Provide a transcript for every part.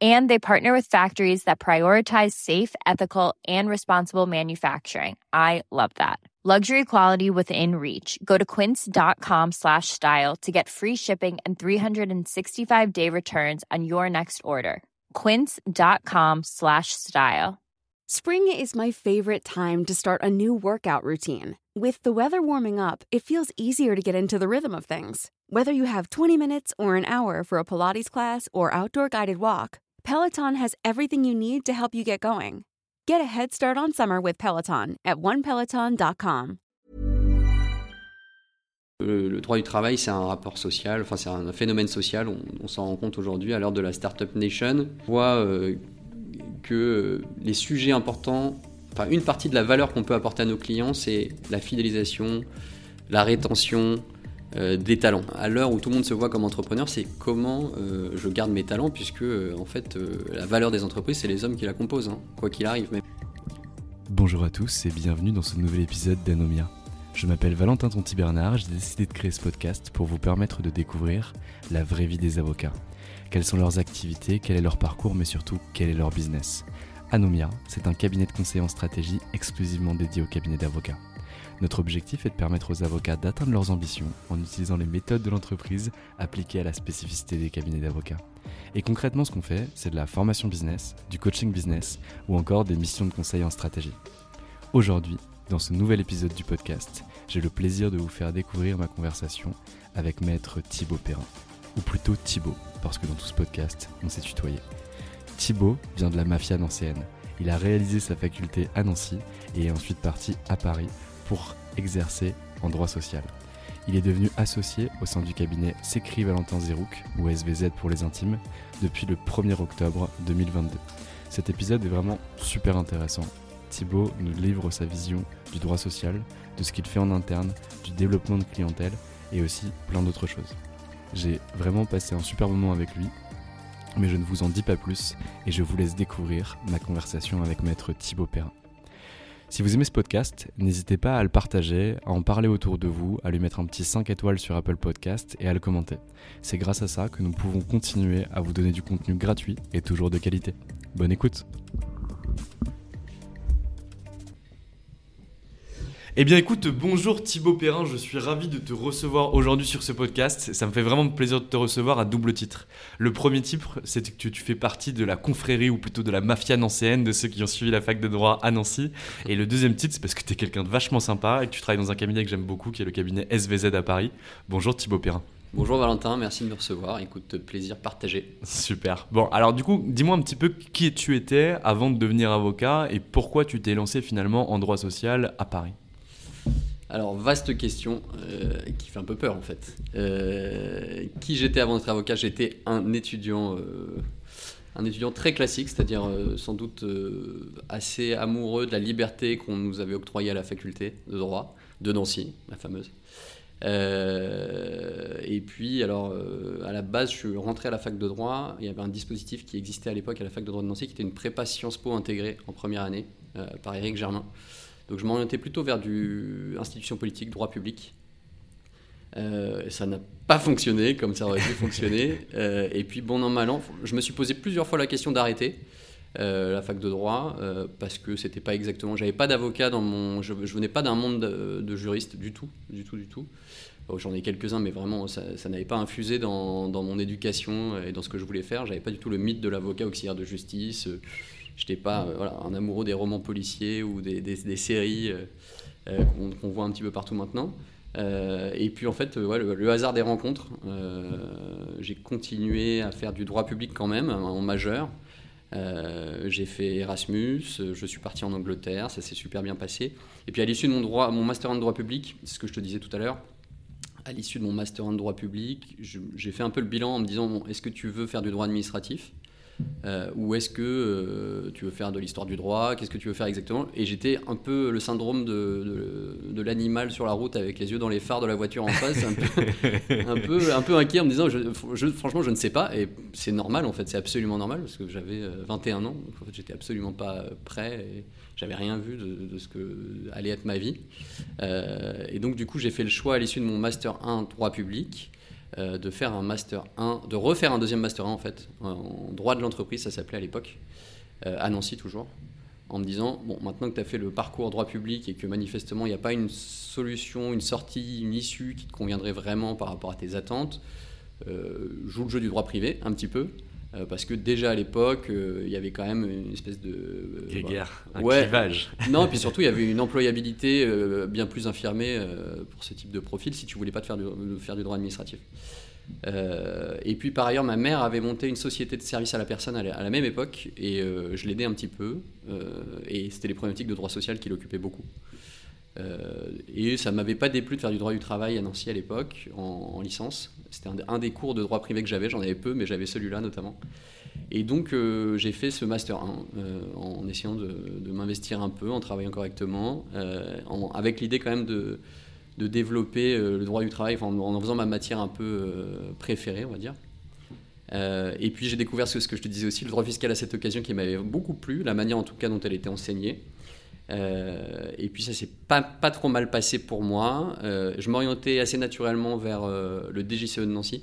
And they partner with factories that prioritize safe, ethical, and responsible manufacturing. I love that. Luxury quality within reach. Go to quince.com slash style to get free shipping and 365 day returns on your next order. Quince.com slash style. Spring is my favorite time to start a new workout routine. With the weather warming up, it feels easier to get into the rhythm of things. Whether you have 20 minutes or an hour for a Pilates class or outdoor guided walk, Peloton has everything you need to help you get going. Get a head start on summer with Peloton at onepeloton.com. Le, droit du travail, c'est un rapport social, enfin c'est un phénomène social, on, on s'en rend compte aujourd'hui à l'heure de la Startup Nation. On voit euh, que euh, les sujets importants, enfin une partie de la valeur qu'on peut apporter à nos clients, c'est la fidélisation, la rétention, euh, des talents. À l'heure où tout le monde se voit comme entrepreneur, c'est comment euh, je garde mes talents, puisque euh, en fait, la valeur des entreprises, c'est les hommes qui la composent, hein, quoi qu'il arrive. Mais... Bonjour à tous et bienvenue dans ce nouvel épisode d'Anomia. Je m'appelle Valentin Tonti Bernard, j'ai décidé de créer ce podcast pour vous permettre de découvrir la vraie vie des avocats. Quelles sont leurs activités, quel est leur parcours, mais surtout quel est leur business. Anomia, c'est un cabinet de conseil en stratégie exclusivement dédié au cabinet d'avocats. Notre objectif est de permettre aux avocats d'atteindre leurs ambitions en utilisant les méthodes de l'entreprise appliquées à la spécificité des cabinets d'avocats. Et concrètement, ce qu'on fait, c'est de la formation business, du coaching business ou encore des missions de conseil en stratégie. Aujourd'hui, dans ce nouvel épisode du podcast, j'ai le plaisir de vous faire découvrir ma conversation avec maître Thibaut Perrin. Ou plutôt Thibaut, parce que dans tout ce podcast, on s'est tutoyé. Thibaut vient de la mafia nancéenne. Il a réalisé sa faculté à Nancy et est ensuite parti à Paris pour exercer en droit social. Il est devenu associé au sein du cabinet Sécrit Valentin Zerouk, ou SVZ pour les intimes, depuis le 1er octobre 2022. Cet épisode est vraiment super intéressant. Thibaut nous livre sa vision du droit social, de ce qu'il fait en interne, du développement de clientèle et aussi plein d'autres choses. J'ai vraiment passé un super moment avec lui, mais je ne vous en dis pas plus et je vous laisse découvrir ma conversation avec maître Thibaut Perrin. Si vous aimez ce podcast, n'hésitez pas à le partager, à en parler autour de vous, à lui mettre un petit 5 étoiles sur Apple Podcast et à le commenter. C'est grâce à ça que nous pouvons continuer à vous donner du contenu gratuit et toujours de qualité. Bonne écoute Eh bien écoute, bonjour Thibaut Perrin, je suis ravi de te recevoir aujourd'hui sur ce podcast. Ça me fait vraiment plaisir de te recevoir à double titre. Le premier titre, c'est que tu fais partie de la confrérie ou plutôt de la mafia nancéenne de ceux qui ont suivi la fac de droit à Nancy. Et le deuxième titre, c'est parce que tu es quelqu'un de vachement sympa et que tu travailles dans un cabinet que j'aime beaucoup qui est le cabinet SVZ à Paris. Bonjour Thibaut Perrin. Bonjour Valentin, merci de me recevoir. Écoute, plaisir partagé. Super. Bon, alors du coup, dis-moi un petit peu qui tu étais avant de devenir avocat et pourquoi tu t'es lancé finalement en droit social à Paris. Alors, vaste question euh, qui fait un peu peur en fait. Euh, qui j'étais avant d'être avocat? J'étais un étudiant, euh, un étudiant très classique, c'est-à-dire sans doute assez amoureux de la liberté qu'on nous avait octroyée à la faculté de droit de Nancy, la fameuse. Et puis, alors, à la base, je suis rentré à la fac de droit. Il y avait un dispositif qui existait à l'époque à la fac de droit de Nancy, qui était une prépa Sciences Po intégrée en première année par Éric Germain. Donc je m'orientais plutôt vers du institution politique, droit public. Euh, ça n'a pas fonctionné comme ça aurait dû fonctionner. Euh, et puis bon an mal an, je me suis posé plusieurs fois la question d'arrêter euh, la fac de droit euh, parce que c'était pas exactement. J'avais pas d'avocat dans mon. Je, je venais pas d'un monde de, de juriste du tout, du tout, du tout. Bon, J'en ai quelques-uns, mais vraiment ça, ça n'avait pas infusé dans, dans mon éducation et dans ce que je voulais faire. J'avais pas du tout le mythe de l'avocat auxiliaire de justice. J'étais pas euh, voilà, un amoureux des romans policiers ou des, séries euh, euh, qu'on qu'on voit un petit peu partout maintenant. et puis en fait, le, hasard des rencontres, j'ai continué à faire du droit public quand même en majeur. j'ai fait Erasmus, je suis parti en Angleterre, ça s'est super bien passé. Et puis à l'issue de mon, droit, mon master en droit public, c'est ce que je te disais tout à l'heure, à l'issue de mon master en droit public, j'ai fait un peu le bilan en me disant est-ce que tu veux faire du droit administratif? Euh, ou est-ce que euh, tu veux faire de l'histoire du droit Qu'est-ce que tu veux faire exactement? Et j'étais un peu le syndrome de, de, l'animal sur la route avec les yeux dans les phares de la voiture en face, un peu, un peu, inquiet en me disant je, franchement je ne sais pas. Et c'est normal en fait, c'est absolument normal parce que j'avais 21 euh, ans, donc en fait j'étais absolument pas prêt et j'avais rien vu de, ce que allait être ma vie. et donc du coup j'ai fait le choix à l'issue de mon master 1 droit public euh, de faire un master 1, de refaire un deuxième master 1 en fait, en droit de l'entreprise, ça s'appelait à l'époque, euh, à Nancy toujours, en me disant, bon, maintenant que tu as fait le parcours droit public et que manifestement il n'y a pas une solution, une sortie, une issue qui te conviendrait vraiment par rapport à tes attentes, euh, joue le jeu du droit privé un petit peu, euh, parce que déjà à l'époque, euh, il y avait quand même une espèce de... Euh, guerre, un ouais. clivage. Non, puis surtout, il y avait une employabilité bien plus infirmée pour ce type de profil si tu voulais pas te faire du, faire du droit administratif. et puis par ailleurs, ma mère avait monté une société de service à la personne à la, même époque, et je l'aidais un petit peu, et c'était les problématiques de droit social qui l'occupaient beaucoup. Et ça m'avait pas déplu de faire du droit du travail à Nancy à l'époque, en, licence. C'était un, des cours de droit privé que j'avais, j'en avais peu, mais j'avais celui-là notamment. Et donc euh, j'ai fait ce Master 1 euh, en essayant de, m'investir un peu, en travaillant correctement, euh, avec l'idée quand même de, développer le droit du travail, en, en, faisant ma matière un peu préférée, on va dire. et puis j'ai découvert ce, que je te disais aussi, le droit fiscal à cette occasion qui m'avait beaucoup plu, la manière en tout cas dont elle était enseignée. Euh, et puis ça s'est pas, pas trop mal passé pour moi. Euh, je m'orientais assez naturellement vers euh, le DGCE de Nancy,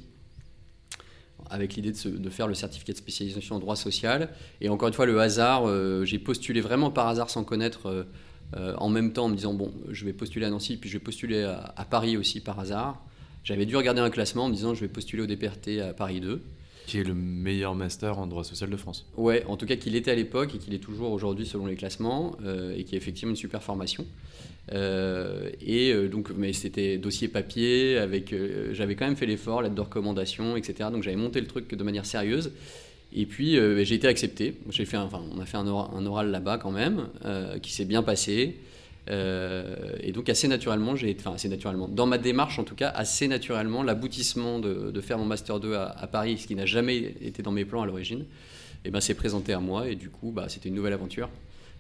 avec l'idée de, faire le certificat de spécialisation en droit social. Et encore une fois, le hasard, j'ai postulé vraiment par hasard sans connaître, en même temps en me disant, bon, je vais postuler à Nancy, puis je vais postuler à, à Paris aussi par hasard. J'avais dû regarder un classement en me disant, je vais postuler au DPRT à Paris 2. Qui est le meilleur master en droit social de France. Ouais, en tout cas qu'il était à l'époque et qu'il est toujours aujourd'hui selon les classements euh, et qui est effectivement une super formation. Euh, et euh, donc, mais c'était dossier papier avec, j'avais quand même fait l'effort, lettre de recommandation, etc. Donc j'avais monté le truc de manière sérieuse. Et puis j'ai été accepté. J'ai fait, enfin, on a fait un oral là-bas quand même, qui s'est bien passé. Euh, et donc assez naturellement, j'ai, enfin assez naturellement, dans ma démarche en tout cas, assez naturellement, l'aboutissement de, faire mon master 2 à, Paris, ce qui n'a jamais été dans mes plans à l'origine, et eh ben s'est présenté à moi et du coup, bah, c'était une nouvelle aventure,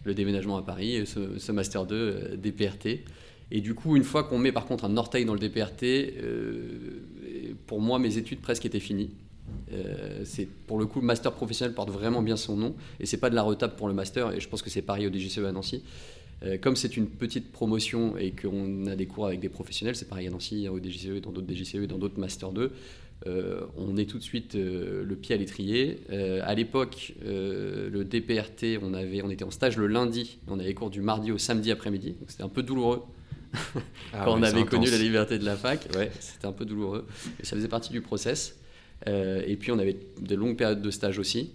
le déménagement à Paris, ce, master 2 euh, DPRT. Et du coup, une fois qu'on met par contre un orteil dans le DPRT, euh, pour moi, mes études presque étaient finies. c'est pour le coup master professionnel porte vraiment bien son nom et c'est pas de la retape pour le master et je pense que c'est pareil au DGCE à Nancy euh, comme c'est une petite promotion et qu'on a des cours avec des professionnels, c'est pareil à Nancy, au DGCE et dans d'autres DGCE et dans d'autres Master 2, euh, on est tout de suite euh, le pied à l'étrier. à l'époque, le DPRT, on, avait, on était en stage le lundi, on avait cours du mardi au samedi après-midi, donc c'était un peu douloureux. Ah Quand on avait connu la liberté de la fac, ouais, c'était un peu douloureux. Et ça faisait partie du process. et puis on avait de longues périodes de stage aussi.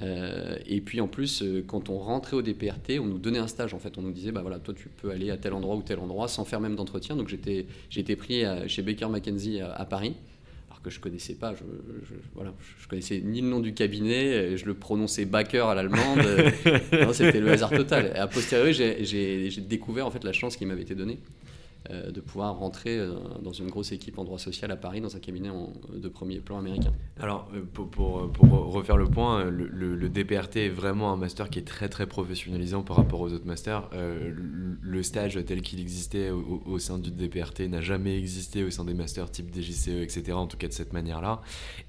Euh, et puis en plus, euh, quand on rentrait au DPRT, on nous donnait un stage en fait. On nous disait, bah voilà, toi tu peux aller à tel endroit ou tel endroit sans faire même d'entretien. Donc j'étais, j'ai pris chez Baker McKenzie à, Paris, alors que je connaissais pas, je, voilà, je connaissais ni le nom du cabinet, je le prononçais Baker à l'allemande. c'était le hasard total. Et a posteriori, j'ai découvert en fait la chance qui m'avait été donnée. Euh, de pouvoir rentrer euh, dans une grosse équipe en droit social à Paris, dans un cabinet de premier plan américain. Alors, euh, pour, pour, refaire le point, le, DPRT est vraiment un master qui est très très professionnalisant par rapport aux autres masters. le stage tel qu'il existait au, sein du DPRT n'a jamais existé au sein des masters type DGCE, etc. En tout cas de cette manière-là.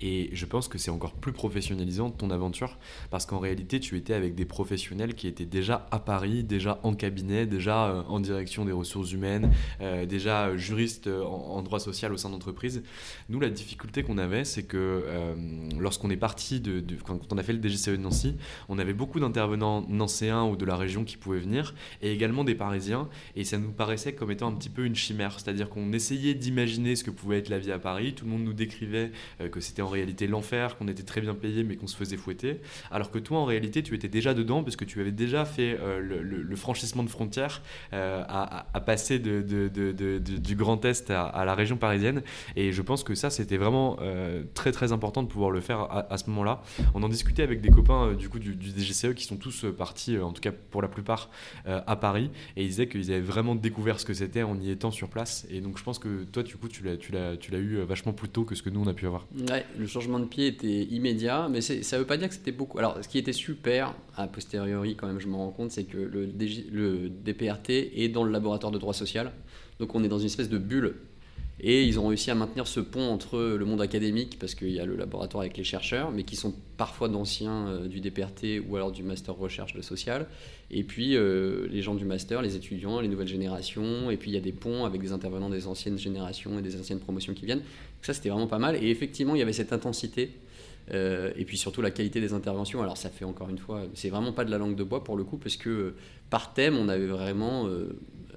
Et je pense que c'est encore plus professionnalisant ton aventure parce qu'en réalité, tu étais avec des professionnels qui étaient déjà à Paris, déjà en cabinet, déjà en direction des ressources humaines, euh, déjà juriste euh, en, droit social au sein d'entreprise. Nous, la difficulté qu'on avait, c'est que euh, lorsqu'on est parti, quand on a fait le DGCE de Nancy, on avait beaucoup d'intervenants nancéens ou de la région qui pouvaient venir, et également des Parisiens, et ça nous paraissait comme étant un petit peu une chimère, c'est-à-dire qu'on essayait d'imaginer ce que pouvait être la vie à Paris, tout le monde nous décrivait que c'était en réalité l'enfer, qu'on était très bien payé, mais qu'on se faisait fouetter, alors que toi, en réalité, tu étais déjà dedans, parce que tu avais déjà fait le, franchissement de frontières à, passer de du Grand Est à, la région parisienne. Et je pense que ça, c'était vraiment très très important de pouvoir le faire à, ce moment-là. On en discutait avec des copains du coup du, DGCE qui sont tous partis, en tout cas pour la plupart, à Paris. Et ils disaient qu'ils avaient vraiment découvert ce que c'était en y étant sur place. Et donc je pense que toi, du coup, tu l'as eu vachement plus tôt que ce que nous, on a pu avoir. Le changement de pied était immédiat, mais ça veut pas dire que c'était beaucoup. Alors, ce qui était super, a posteriori, quand même, je me rends compte, c'est que le, le DPRT est dans le laboratoire de droit social. Donc, on est dans une espèce de bulle et ils ont réussi à maintenir ce pont entre le monde académique, parce qu'il y a le laboratoire avec les chercheurs, mais qui sont parfois d'anciens euh, du DPRT ou alors du master recherche de social, et puis euh, les gens du master, les étudiants, les nouvelles générations, et puis il y a des ponts avec des intervenants des anciennes générations et des anciennes promotions qui viennent. ça, c'était vraiment pas mal. Et effectivement, il y avait cette intensité. Euh, et puis surtout la qualité des interventions. Alors ça fait encore une fois, c'est vraiment pas de la langue de bois pour le coup, parce que par thème, on avait vraiment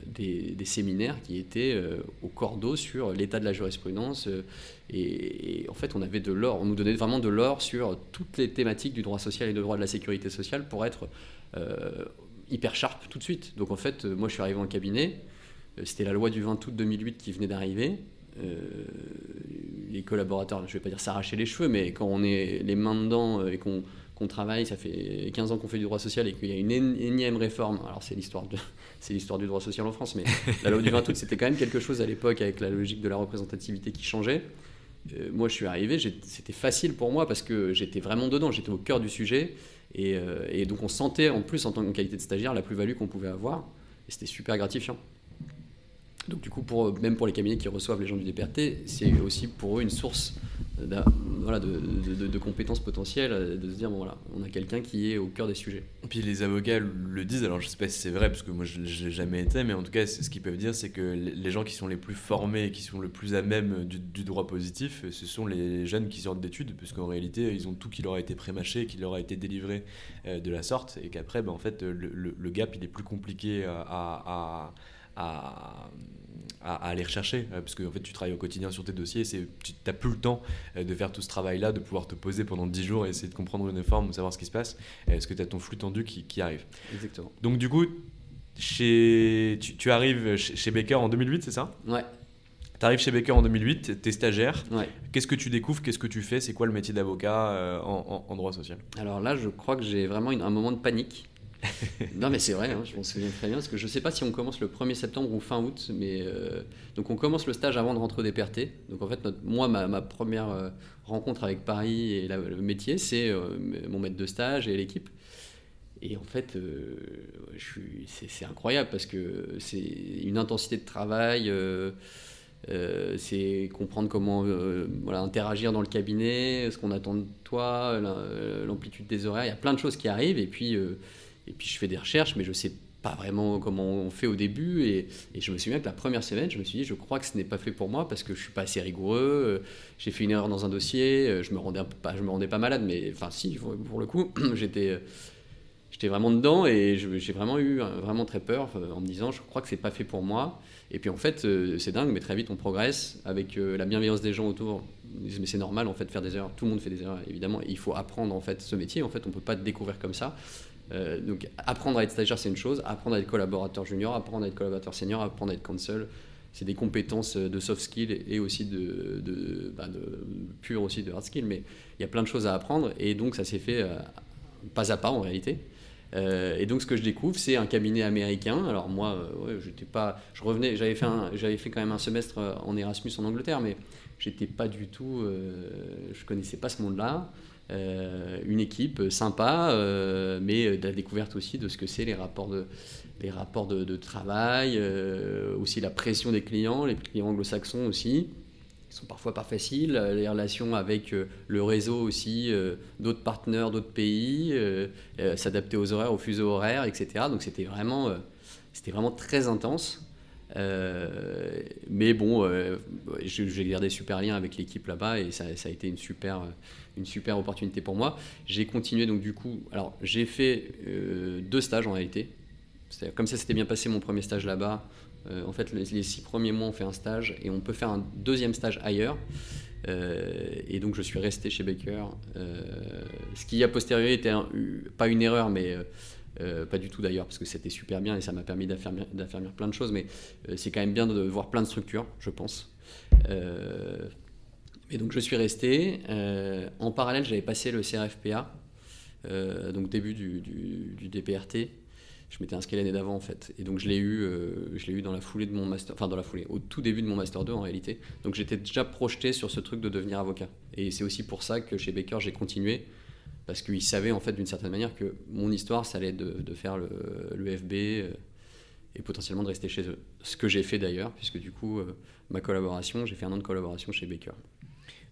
des, séminaires qui étaient euh, au cordeau sur l'état de la jurisprudence. Euh, et, en fait, on avait de l'or, on nous donnait vraiment de l'or sur toutes les thématiques du droit social et du droit de la sécurité sociale pour être euh, hyper sharp tout de suite. Donc en fait, moi je suis arrivé en cabinet, c'était la loi du 20 août 2008 qui venait d'arriver. les collaborateurs, je ne vais pas dire s'arracher les cheveux, mais quand on est les mains dedans et qu'on qu'on travaille, ça fait 15 ans qu'on fait du droit social et qu'il y a une énième réforme. Alors c'est l'histoire de, c'est l'histoire du droit social en France, mais la loi du 20 août, c'était quand même quelque chose à l'époque avec la logique de la représentativité qui changeait. Euh, moi, je suis arrivé, c'était facile pour moi parce que j'étais vraiment dedans, j'étais au cœur du sujet. Et, euh, et, donc, on sentait en plus, en tant que qualité de stagiaire, la plus-value qu'on pouvait avoir. Et c'était super gratifiant. Donc du coup, pour, même pour les cabinets qui reçoivent les gens du DPRT, c'est aussi pour eux une source de, voilà, de, compétences potentielles, de se dire, bon voilà, on a quelqu'un qui est au cœur des sujets. Et puis les avocats le disent, alors je sais pas si c'est vrai, parce que moi je n'ai jamais été, mais en tout cas, ce qu'ils peuvent dire, c'est que les gens qui sont les plus formés, qui sont le plus à même du, droit positif, ce sont les jeunes qui sortent d'études, parce qu'en réalité, ils ont tout qui leur a été prémâché, qui leur a été délivré euh, de la sorte, et qu'après, ben, en fait, le, gap, il est plus compliqué à, aller rechercher, euh, parce que en fait, tu travailles au quotidien sur tes dossiers, tu n'as plus le temps euh, de faire tout ce travail-là, de pouvoir te poser pendant 10 jours et essayer de comprendre une forme, de savoir ce qui se passe, est-ce que tu as ton flux tendu qui, arrive? Exactement. Donc du coup, chez, tu, arrives chez, Baker en 2008, c'est ça? Ouais. Tu arrives chez Baker en 2008, tu es stagiaire. Ouais. Qu'est-ce que tu découvres? Qu'est-ce que tu fais? C'est quoi le métier d'avocat euh, en, droit social? Alors là, je crois que j'ai vraiment un moment de panique non, mais c'est vrai, hein, je m'en souviens très bien, parce que je ne sais pas si on commence le 1er septembre ou fin août, mais euh, donc on commence le stage avant de rentrer au DPRT. Donc en fait, moi, ma, première euh, rencontre avec Paris et le métier, c'est euh, mon maître de stage et l'équipe. Et en fait, c'est incroyable parce que c'est une intensité de travail. c'est comprendre comment interagir dans le cabinet, ce qu'on attend de toi, l'amplitude des horaires. Il y a plein de choses qui arrivent. Et puis, et puis je fais des recherches, mais je ne sais pas vraiment comment on fait au début. Et, je me souviens que la première semaine, je me suis dit, je crois que ce n'est pas fait pour moi parce que je ne suis pas assez rigoureux. J'ai fait une erreur dans un dossier. Je me rendais, pas, me rendais pas malade, mais enfin, si, pour le coup, j'étais. J'étais vraiment dedans et j'ai vraiment eu vraiment très peur en me disant je crois que c'est pas fait pour moi. Et puis en fait euh, c'est dingue mais très vite on progresse avec euh, la bienveillance des gens autour. Mais c'est normal en fait de faire des erreurs. Tout le monde fait des erreurs évidemment. il faut apprendre en fait ce métier. En fait on peut pas te découvrir comme ça. Euh, donc apprendre à être stagiaire, c'est une chose, apprendre à être collaborateur junior, apprendre à être collaborateur senior, apprendre à être counsel, c'est des compétences de soft skills et aussi de, de, bah pure aussi de hard skills, mais il y a plein de choses à apprendre et donc ça s'est fait euh, pas à pas en réalité. Euh, et donc ce que je découvre, c'est un cabinet américain. Alors moi, j'étais pas, je revenais, j'avais fait, j'avais fait quand même un semestre en Erasmus en Angleterre, mais j'étais pas du tout, je connaissais pas ce monde-là. Euh, une équipe sympa, euh, mais de la découverte aussi de ce que c'est les rapports de, les rapports de, travail, euh, aussi la pression des clients, les clients anglo-saxons aussi, qui sont parfois pas faciles, les relations avec le réseau aussi, d'autres partenaires, d'autres pays, s'adapter aux horaires, aux fuseaux horaires, etc. Donc c'était vraiment, c'était vraiment très intense. mais bon, j'ai gardé super lien avec l'équipe là-bas et ça, ça, a été une super, une super opportunité pour moi. J'ai continué donc du coup, alors j'ai fait euh, deux stages en réalité. Comme ça s'était bien passé mon premier stage là-bas, euh, en fait les, six premiers mois on fait un stage et on peut faire un deuxième stage ailleurs. Euh, et donc je suis resté chez Baker, ce qui a posteriori était pas une erreur mais pas du tout d'ailleurs, parce que c'était super bien et ça m'a permis d'affermir plein de choses, mais c'est quand même bien de voir plein de structures, je pense. Et donc je suis resté. en parallèle, j'avais passé le CRFPA, donc début du, du DPRT je m'étais inscrit l'année d'avant en fait. Et donc je l'ai eu, euh, je l'ai eu dans la foulée de mon master, enfin dans la foulée, au tout début de mon master 2 en réalité. Donc j'étais déjà projeté sur ce truc de devenir avocat. Et c'est aussi pour ça que chez Baker j'ai continué parce qu'ils savaient en fait d'une certaine manière que mon histoire ça allait de, de faire le, le FB euh, et potentiellement de rester chez eux. Ce que j'ai fait d'ailleurs, puisque du coup euh, ma collaboration, j'ai fait un an de collaboration chez Baker.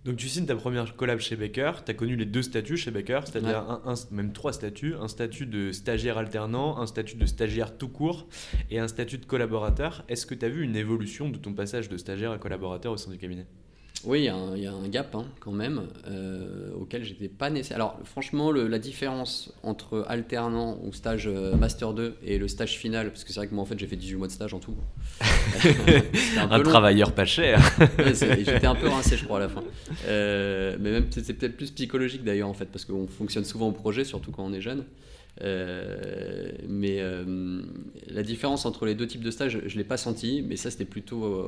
Donc tu signes ta première collab chez Baker, tu as connu les deux statuts chez Baker, c'est-à-dire un, même trois statuts, un statut de stagiaire alternant, un statut de stagiaire tout court et un statut de collaborateur. Est-ce que tu as vu une évolution de ton passage de stagiaire à collaborateur au sein du cabinet? Oui, il y, a un gap hein, quand même euh, auquel j'étais pas nécessaire. Alors franchement, la différence entre alternant ou stage euh, master 2 et le stage final, parce que c'est vrai que moi en fait j'ai fait 18 mois de stage en tout. un, travailleur pas cher. j'étais un peu rincé je crois à la fin. Euh, mais même c'est peut-être plus psychologique d'ailleurs en fait, parce qu'on fonctionne souvent au projet, surtout quand on est jeune. mais la différence entre les deux types de stages, je ne l'ai pas senti, mais ça c'était plutôt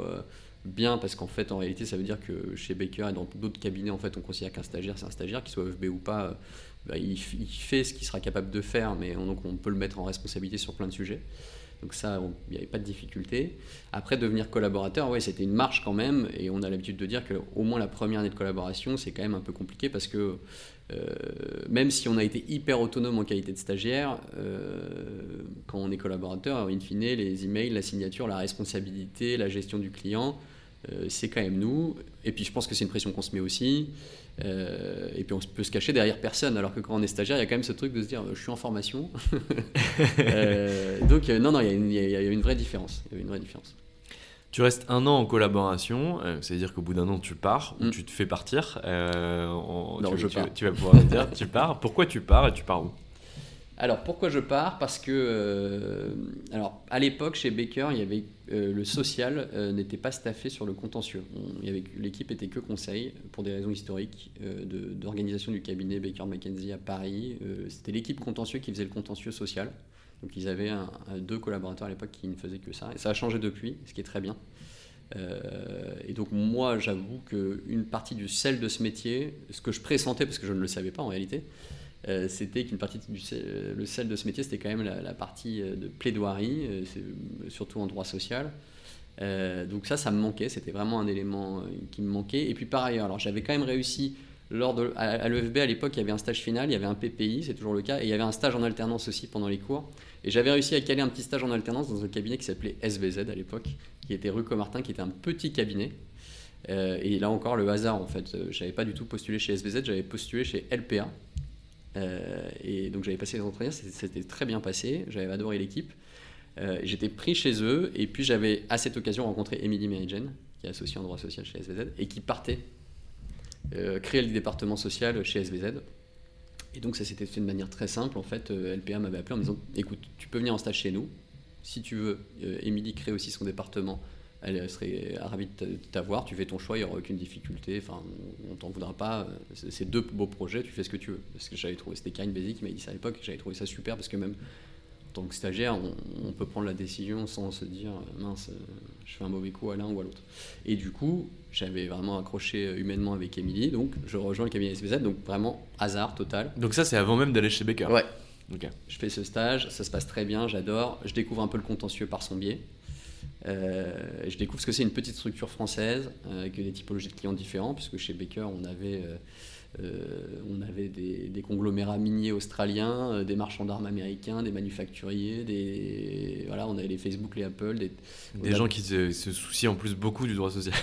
bien parce qu'en fait en réalité ça veut dire que chez Baker et dans d'autres cabinets en fait on considère qu'un stagiaire c'est un stagiaire qu'il soit FB ou pas euh, bah, il, fait ce qu'il sera capable de faire mais on, donc on peut le mettre en responsabilité sur plein de sujets. Donc ça il n'y avait pas de difficulté. Après devenir collaborateur ouais c'était une marche quand même et on a l'habitude de dire que au moins la première année de collaboration c'est quand même un peu compliqué parce que euh, même si on a été hyper autonome en qualité de stagiaire, euh, quand on est collaborateur, in fine, les emails, la signature, la responsabilité, la gestion du client, c'est quand même nous. Et puis je pense que c'est une pression qu'on se met aussi. Euh, et puis on peut se cacher derrière personne, alors que quand on est stagiaire, il y a quand même ce truc de se dire je suis en formation. Euh, donc non, non, il y, a une vraie différence. Il y a une vraie différence. Tu restes un an en collaboration, c'est-à-dire qu'au bout d'un an tu pars ou mm. tu te fais partir. non, tu, je pars. Tu, vas pouvoir dire, tu pars. Pourquoi tu pars et tu pars où? Alors pourquoi je pars? Parce que euh, alors à l'époque chez Baker, il y avait euh, le social euh, n'était pas staffé sur le contentieux. L'équipe était que conseil pour des raisons historiques d'organisation du cabinet Baker McKenzie à Paris. C'était l'équipe contentieux qui faisait le contentieux social. Donc ils avaient deux collaborateurs à l'époque qui ne faisaient que ça. Et ça a changé depuis, ce qui est très bien. et donc moi, j'avoue qu'une partie du sel de ce métier, ce que je pressentais, parce que je ne le savais pas en réalité, euh, c'était qu'une partie du le sel de ce métier, c'était quand même la, partie euh, de plaidoirie, euh, surtout en droit social. donc ça, ça me manquait, c'était vraiment un élément qui me manquait. Et puis par ailleurs, alors j'avais quand même réussi lors de, à, l'EFB à l'époque, il y avait un stage final, il y avait un PPI, c'est toujours le cas, et il y avait un stage en alternance aussi pendant les cours. Et j'avais réussi à caler un petit stage en alternance dans un cabinet qui s'appelait SVZ à l'époque, qui était rue Comartin, qui était un petit cabinet. et là encore, le hasard en fait, j'avais pas du tout postulé chez SVZ, j'avais postulé chez LPA, euh, et donc j'avais passé les entretiens, c'était très bien passé, j'avais adoré l'équipe. Euh, j'étais pris chez eux et puis j'avais à cette occasion rencontré Émilie Merigen, qui est associée en droit social chez SVZ et qui partait euh, créer le département social chez SVZ. Et donc ça s'était fait de manière très simple. En fait, LPA m'avait appelé en me disant écoute, tu peux venir en stage chez nous. Si tu veux, Émilie crée aussi son département elle serait ravie de t'avoir, tu fais ton choix, il n'y aura aucune difficulté, enfin, on t'en voudra pas. C'est deux beaux projets, tu fais ce que tu veux. Parce que j'avais trouvé, c'était Karine Bézi qui m'a dit ça à l'époque, j'avais trouvé ça super parce que même en tant que stagiaire, on, peut prendre la décision sans se dire mince, je fais un mauvais coup à l'un ou à l'autre. Et du coup, j'avais vraiment accroché humainement avec Émilie, donc je rejoins le cabinet SVZ, donc vraiment hasard total. Donc ça, c'est avant même d'aller chez Baker Ouais. Je fais ce stage, ça se passe très bien, j'adore. Je découvre un peu le contentieux par son biais. Euh, je découvre ce que c'est une petite structure française euh, avec des typologies de clients différents, puisque chez Baker, on avait, euh, on avait des, conglomérats miniers australiens, des marchands d'armes américains, des manufacturiers, des, voilà, on avait les Facebook, les Apple. Des, des gens qui se, soucient en plus beaucoup du droit social.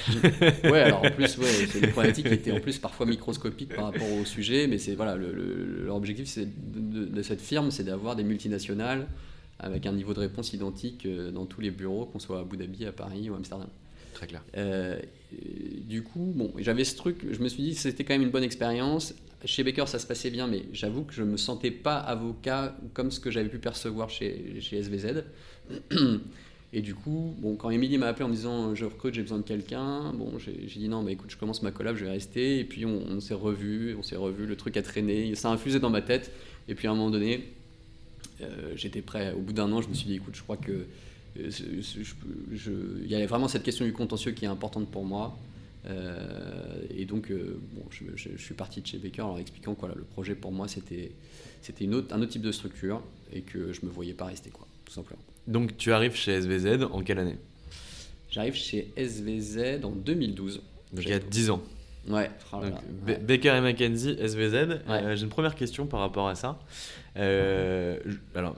ouais, alors en plus, ouais, c'est des problématiques qui étaient en plus parfois microscopiques par rapport au sujet, mais c'est voilà, leur objectif de, de cette firme, c'est d'avoir des multinationales avec un niveau de réponse identique euh, dans tous les bureaux, qu'on soit à Abu Dhabi, à Paris ou à Amsterdam. Très clair. Euh, du coup, bon, j'avais ce truc, je me suis dit que c'était quand même une bonne expérience. Chez Baker, ça se passait bien, mais j'avoue que je ne me sentais pas avocat comme ce que j'avais pu percevoir chez, chez SVZ. Et du coup, bon, quand Émilie m'a appelé en me disant je recrute, j'ai besoin de quelqu'un, bon, j'ai dit non, mais écoute, je commence ma collab, je vais rester. Et puis on, on s'est revu, on s'est revu, le truc a traîné, ça a infusé dans ma tête. Et puis à un moment donné, j'étais prêt. Au bout d'un an, je me suis dit, écoute, je crois que il y avait vraiment cette question du contentieux qui est importante pour moi. et donc, bon, je, suis parti de chez Baker en leur expliquant que le projet pour moi c'était c'était un autre type de structure et que je me voyais pas rester, quoi, tout simplement. Donc, tu arrives chez SVZ en quelle année? J'arrive chez SVZ en 2012. Donc, il y a 10 ans. Ouais. Oh Baker et McKenzie, SVZ. Euh, j'ai une première question par rapport à ça. Euh, alors,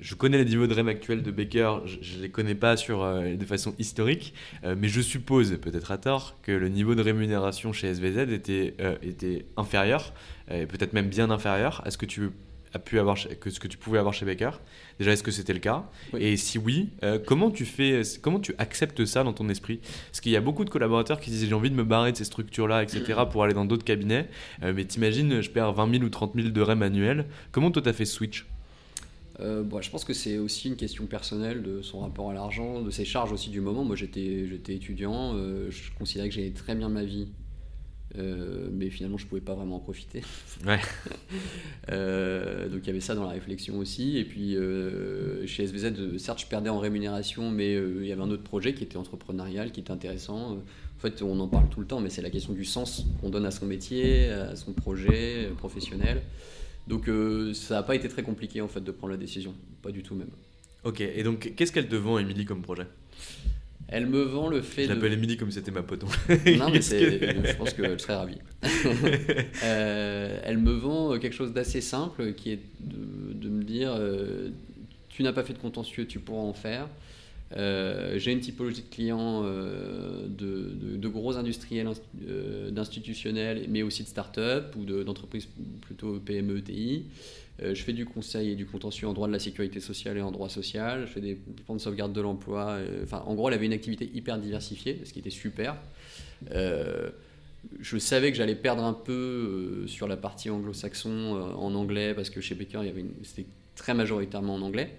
je, connais les niveaux de REM actuels de Baker, je ne les connais pas sur, euh, de façon historique, mais je suppose, peut-être à tort, que le niveau de rémunération chez SVZ était, était inférieur, et peut-être même bien inférieur à ce que tu as pu avoir que ce que tu pouvais avoir chez Baker. Déjà, est-ce que c'était le cas? Et si oui, euh, comment tu fais, comment tu acceptes ça dans ton esprit? Parce qu'il y a beaucoup de collaborateurs qui disent j'ai envie de me barrer de ces structures-là, etc., pour aller dans d'autres cabinets. Euh, mais t'imagines, je perds 20 000 ou 30 000 de REM annuels. Comment toi t'as fait switch? Euh, bon, je pense que c'est aussi une question personnelle de son rapport à l'argent, de ses charges aussi du moment. Moi, j'étais, j'étais étudiant, je considérais que j'allais très bien ma vie euh, mais finalement je pouvais pas vraiment en profiter. Ouais. Euh, donc il y avait ça dans la réflexion aussi. Et puis euh, chez SVZ, certes je perdais en rémunération, mais il y avait un autre projet qui était entrepreneurial, qui était intéressant. En fait, on en parle tout le temps, mais c'est la question du sens qu'on donne à son métier, à son projet professionnel. Donc ça n'a pas été très compliqué en fait de prendre la décision, pas du tout même. Ok, et donc qu'est-ce qu'elle te vend, Émilie, comme projet? Elle me vend le fait je de. l'appelle Émilie comme c'était ma pote. non, mais je pense qu'elle serait ravie. Euh, elle me vend quelque chose d'assez simple qui est de, me dire euh, tu n'as pas fait de contentieux, tu pourras en faire. Euh, j'ai une typologie de clients de, gros industriels, d'institutionnels, mais aussi de start-up ou d'entreprises plutôt PME, TI. Euh, je fais du conseil et du contentieux en droit de la sécurité sociale et en droit social. Je fais des plans de sauvegarde de l'emploi. Euh, enfin, en gros, elle avait une activité hyper diversifiée, ce qui était super. Euh, je savais que j'allais perdre un peu sur la partie anglo-saxon en anglais parce que chez Baker, c'était très majoritairement en anglais.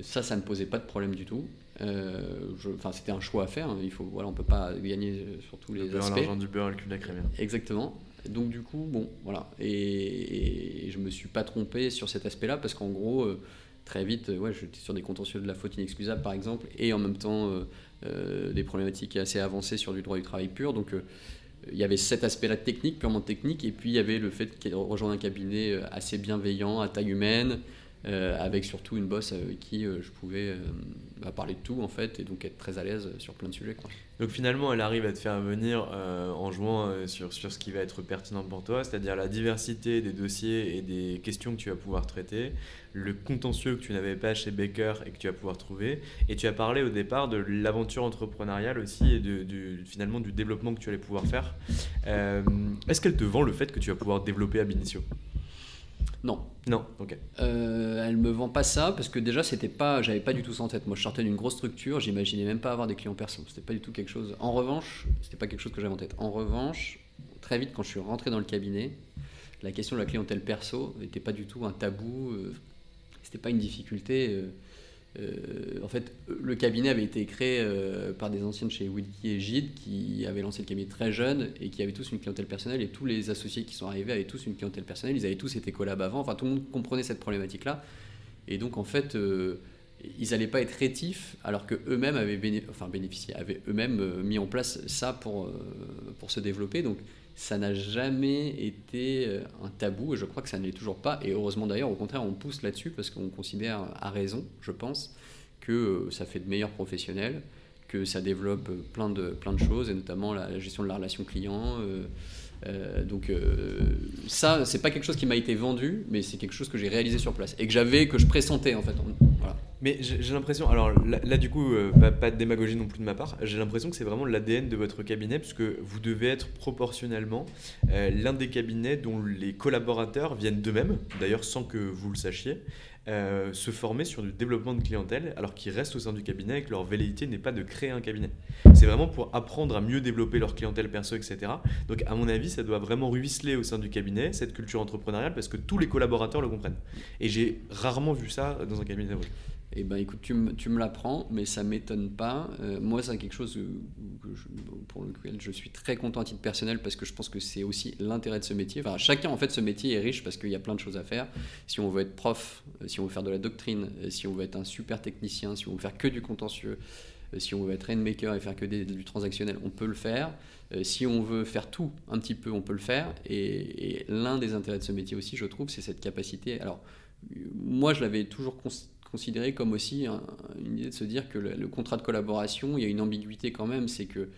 Ça, ça ne posait pas de problème du tout. enfin, c'était un choix à faire. Il faut, voilà, on peut pas gagner sur tous les aspects. L'argent du beurre, le cul de la crème. Exactement. Donc du coup, bon, voilà. Et, je me suis pas trompé sur cet aspect-là parce qu'en gros, euh, très vite, ouais, j'étais sur des contentieux de la faute inexcusable par exemple, et en même temps euh, euh, des problématiques assez avancées sur du droit du travail pur. Donc il y avait cet aspect-là technique, purement technique, et puis il y avait le fait qu'il rejoint un cabinet assez bienveillant, à taille humaine, avec surtout une bosse avec qui je pouvais bah, parler de tout en fait, et donc être très à l'aise sur plein de sujets. Donc finalement, elle arrive à te faire venir euh, en jouant euh, sur, sur ce qui va être pertinent pour toi, c'est-à-dire la diversité des dossiers et des questions que tu vas pouvoir traiter, le contentieux que tu n'avais pas chez Baker et que tu vas pouvoir trouver. Et tu as parlé au départ de l'aventure entrepreneuriale aussi et de, finalement du développement que tu allais pouvoir faire. Euh, est-ce qu'elle te vend le fait que tu vas pouvoir développer ab initio non. Non, ok. Euh, elle me vend pas ça parce que déjà c'était pas, j'avais pas du tout ça en tête. Moi, je sortais d'une grosse structure, j'imaginais même pas avoir des clients perso. C'était pas du tout quelque chose. En revanche, c'était pas quelque chose que j'avais en tête. En revanche, très vite quand je suis rentré dans le cabinet, la question de la clientèle perso n'était pas du tout un tabou. Euh, c'était pas une difficulté. Euh, euh, en fait, le cabinet avait été créé euh, par des anciens chez Wilkie et Gide qui avaient lancé le cabinet très jeune et qui avaient tous une clientèle personnelle. Et tous les associés qui sont arrivés avaient tous une clientèle personnelle. Ils avaient tous été collab avant. Enfin, tout le monde comprenait cette problématique-là. Et donc, en fait, euh, ils n'allaient pas être rétifs alors qu'eux-mêmes avaient enfin, bénéficié, avaient eux-mêmes mis en place ça pour, pour se développer. Donc, ça n'a jamais été un tabou et je crois que ça ne l'est toujours pas. Et heureusement d'ailleurs, au contraire, on pousse là-dessus parce qu'on considère à raison, je pense, que euh, ça fait de meilleurs professionnels, que ça développe plein de, plein de choses et notamment la, gestion de la relation client. Euh, euh, donc ça, c'est pas quelque chose qui m'a été vendu, mais c'est quelque chose que j'ai réalisé sur place et que j'avais, que je pressentais en fait. Voilà. Mais j'ai l'impression, alors là, du coup, euh, pas, de démagogie non plus de ma part, j'ai l'impression que c'est vraiment l'ADN de votre cabinet, puisque vous devez être proportionnellement euh, l'un des cabinets dont les collaborateurs viennent d'eux-mêmes, d'ailleurs sans que vous le sachiez, euh, se former sur du développement de clientèle, alors qu'ils restent au sein du cabinet et que leur velléité n'est pas de créer un cabinet. C'est vraiment pour apprendre à mieux développer leur clientèle perso, etc. Donc, à mon avis, ça doit vraiment ruisseler au sein du cabinet, cette culture entrepreneuriale, parce que tous les collaborateurs le comprennent. Et j'ai rarement vu ça dans un cabinet. Eh ben, écoute, tu, me- tu me l'apprends, mais ça m'étonne pas. Euh, moi, c'est quelque chose pour lequel je suis très content à titre personnel parce que je pense que c'est aussi l'intérêt de ce métier. Enfin, chacun, en fait, ce métier est riche parce qu'il y a plein de choses à faire. Si on veut être prof, euh, si on veut faire de la doctrine, euh, si on veut être un super technicien, si on veut faire que du contentieux, si on veut être rainmaker et faire que du transactionnel, on peut le faire. Si on veut faire tout un petit peu, on peut le faire. Et, et l'un des intérêts de ce métier aussi, je trouve, c'est cette capacité. Alors, moi, je l'avais toujours cons- considéré comme aussi un- une idée de se dire que le, contrat de collaboration, il y a une ambiguïté quand même, c'est que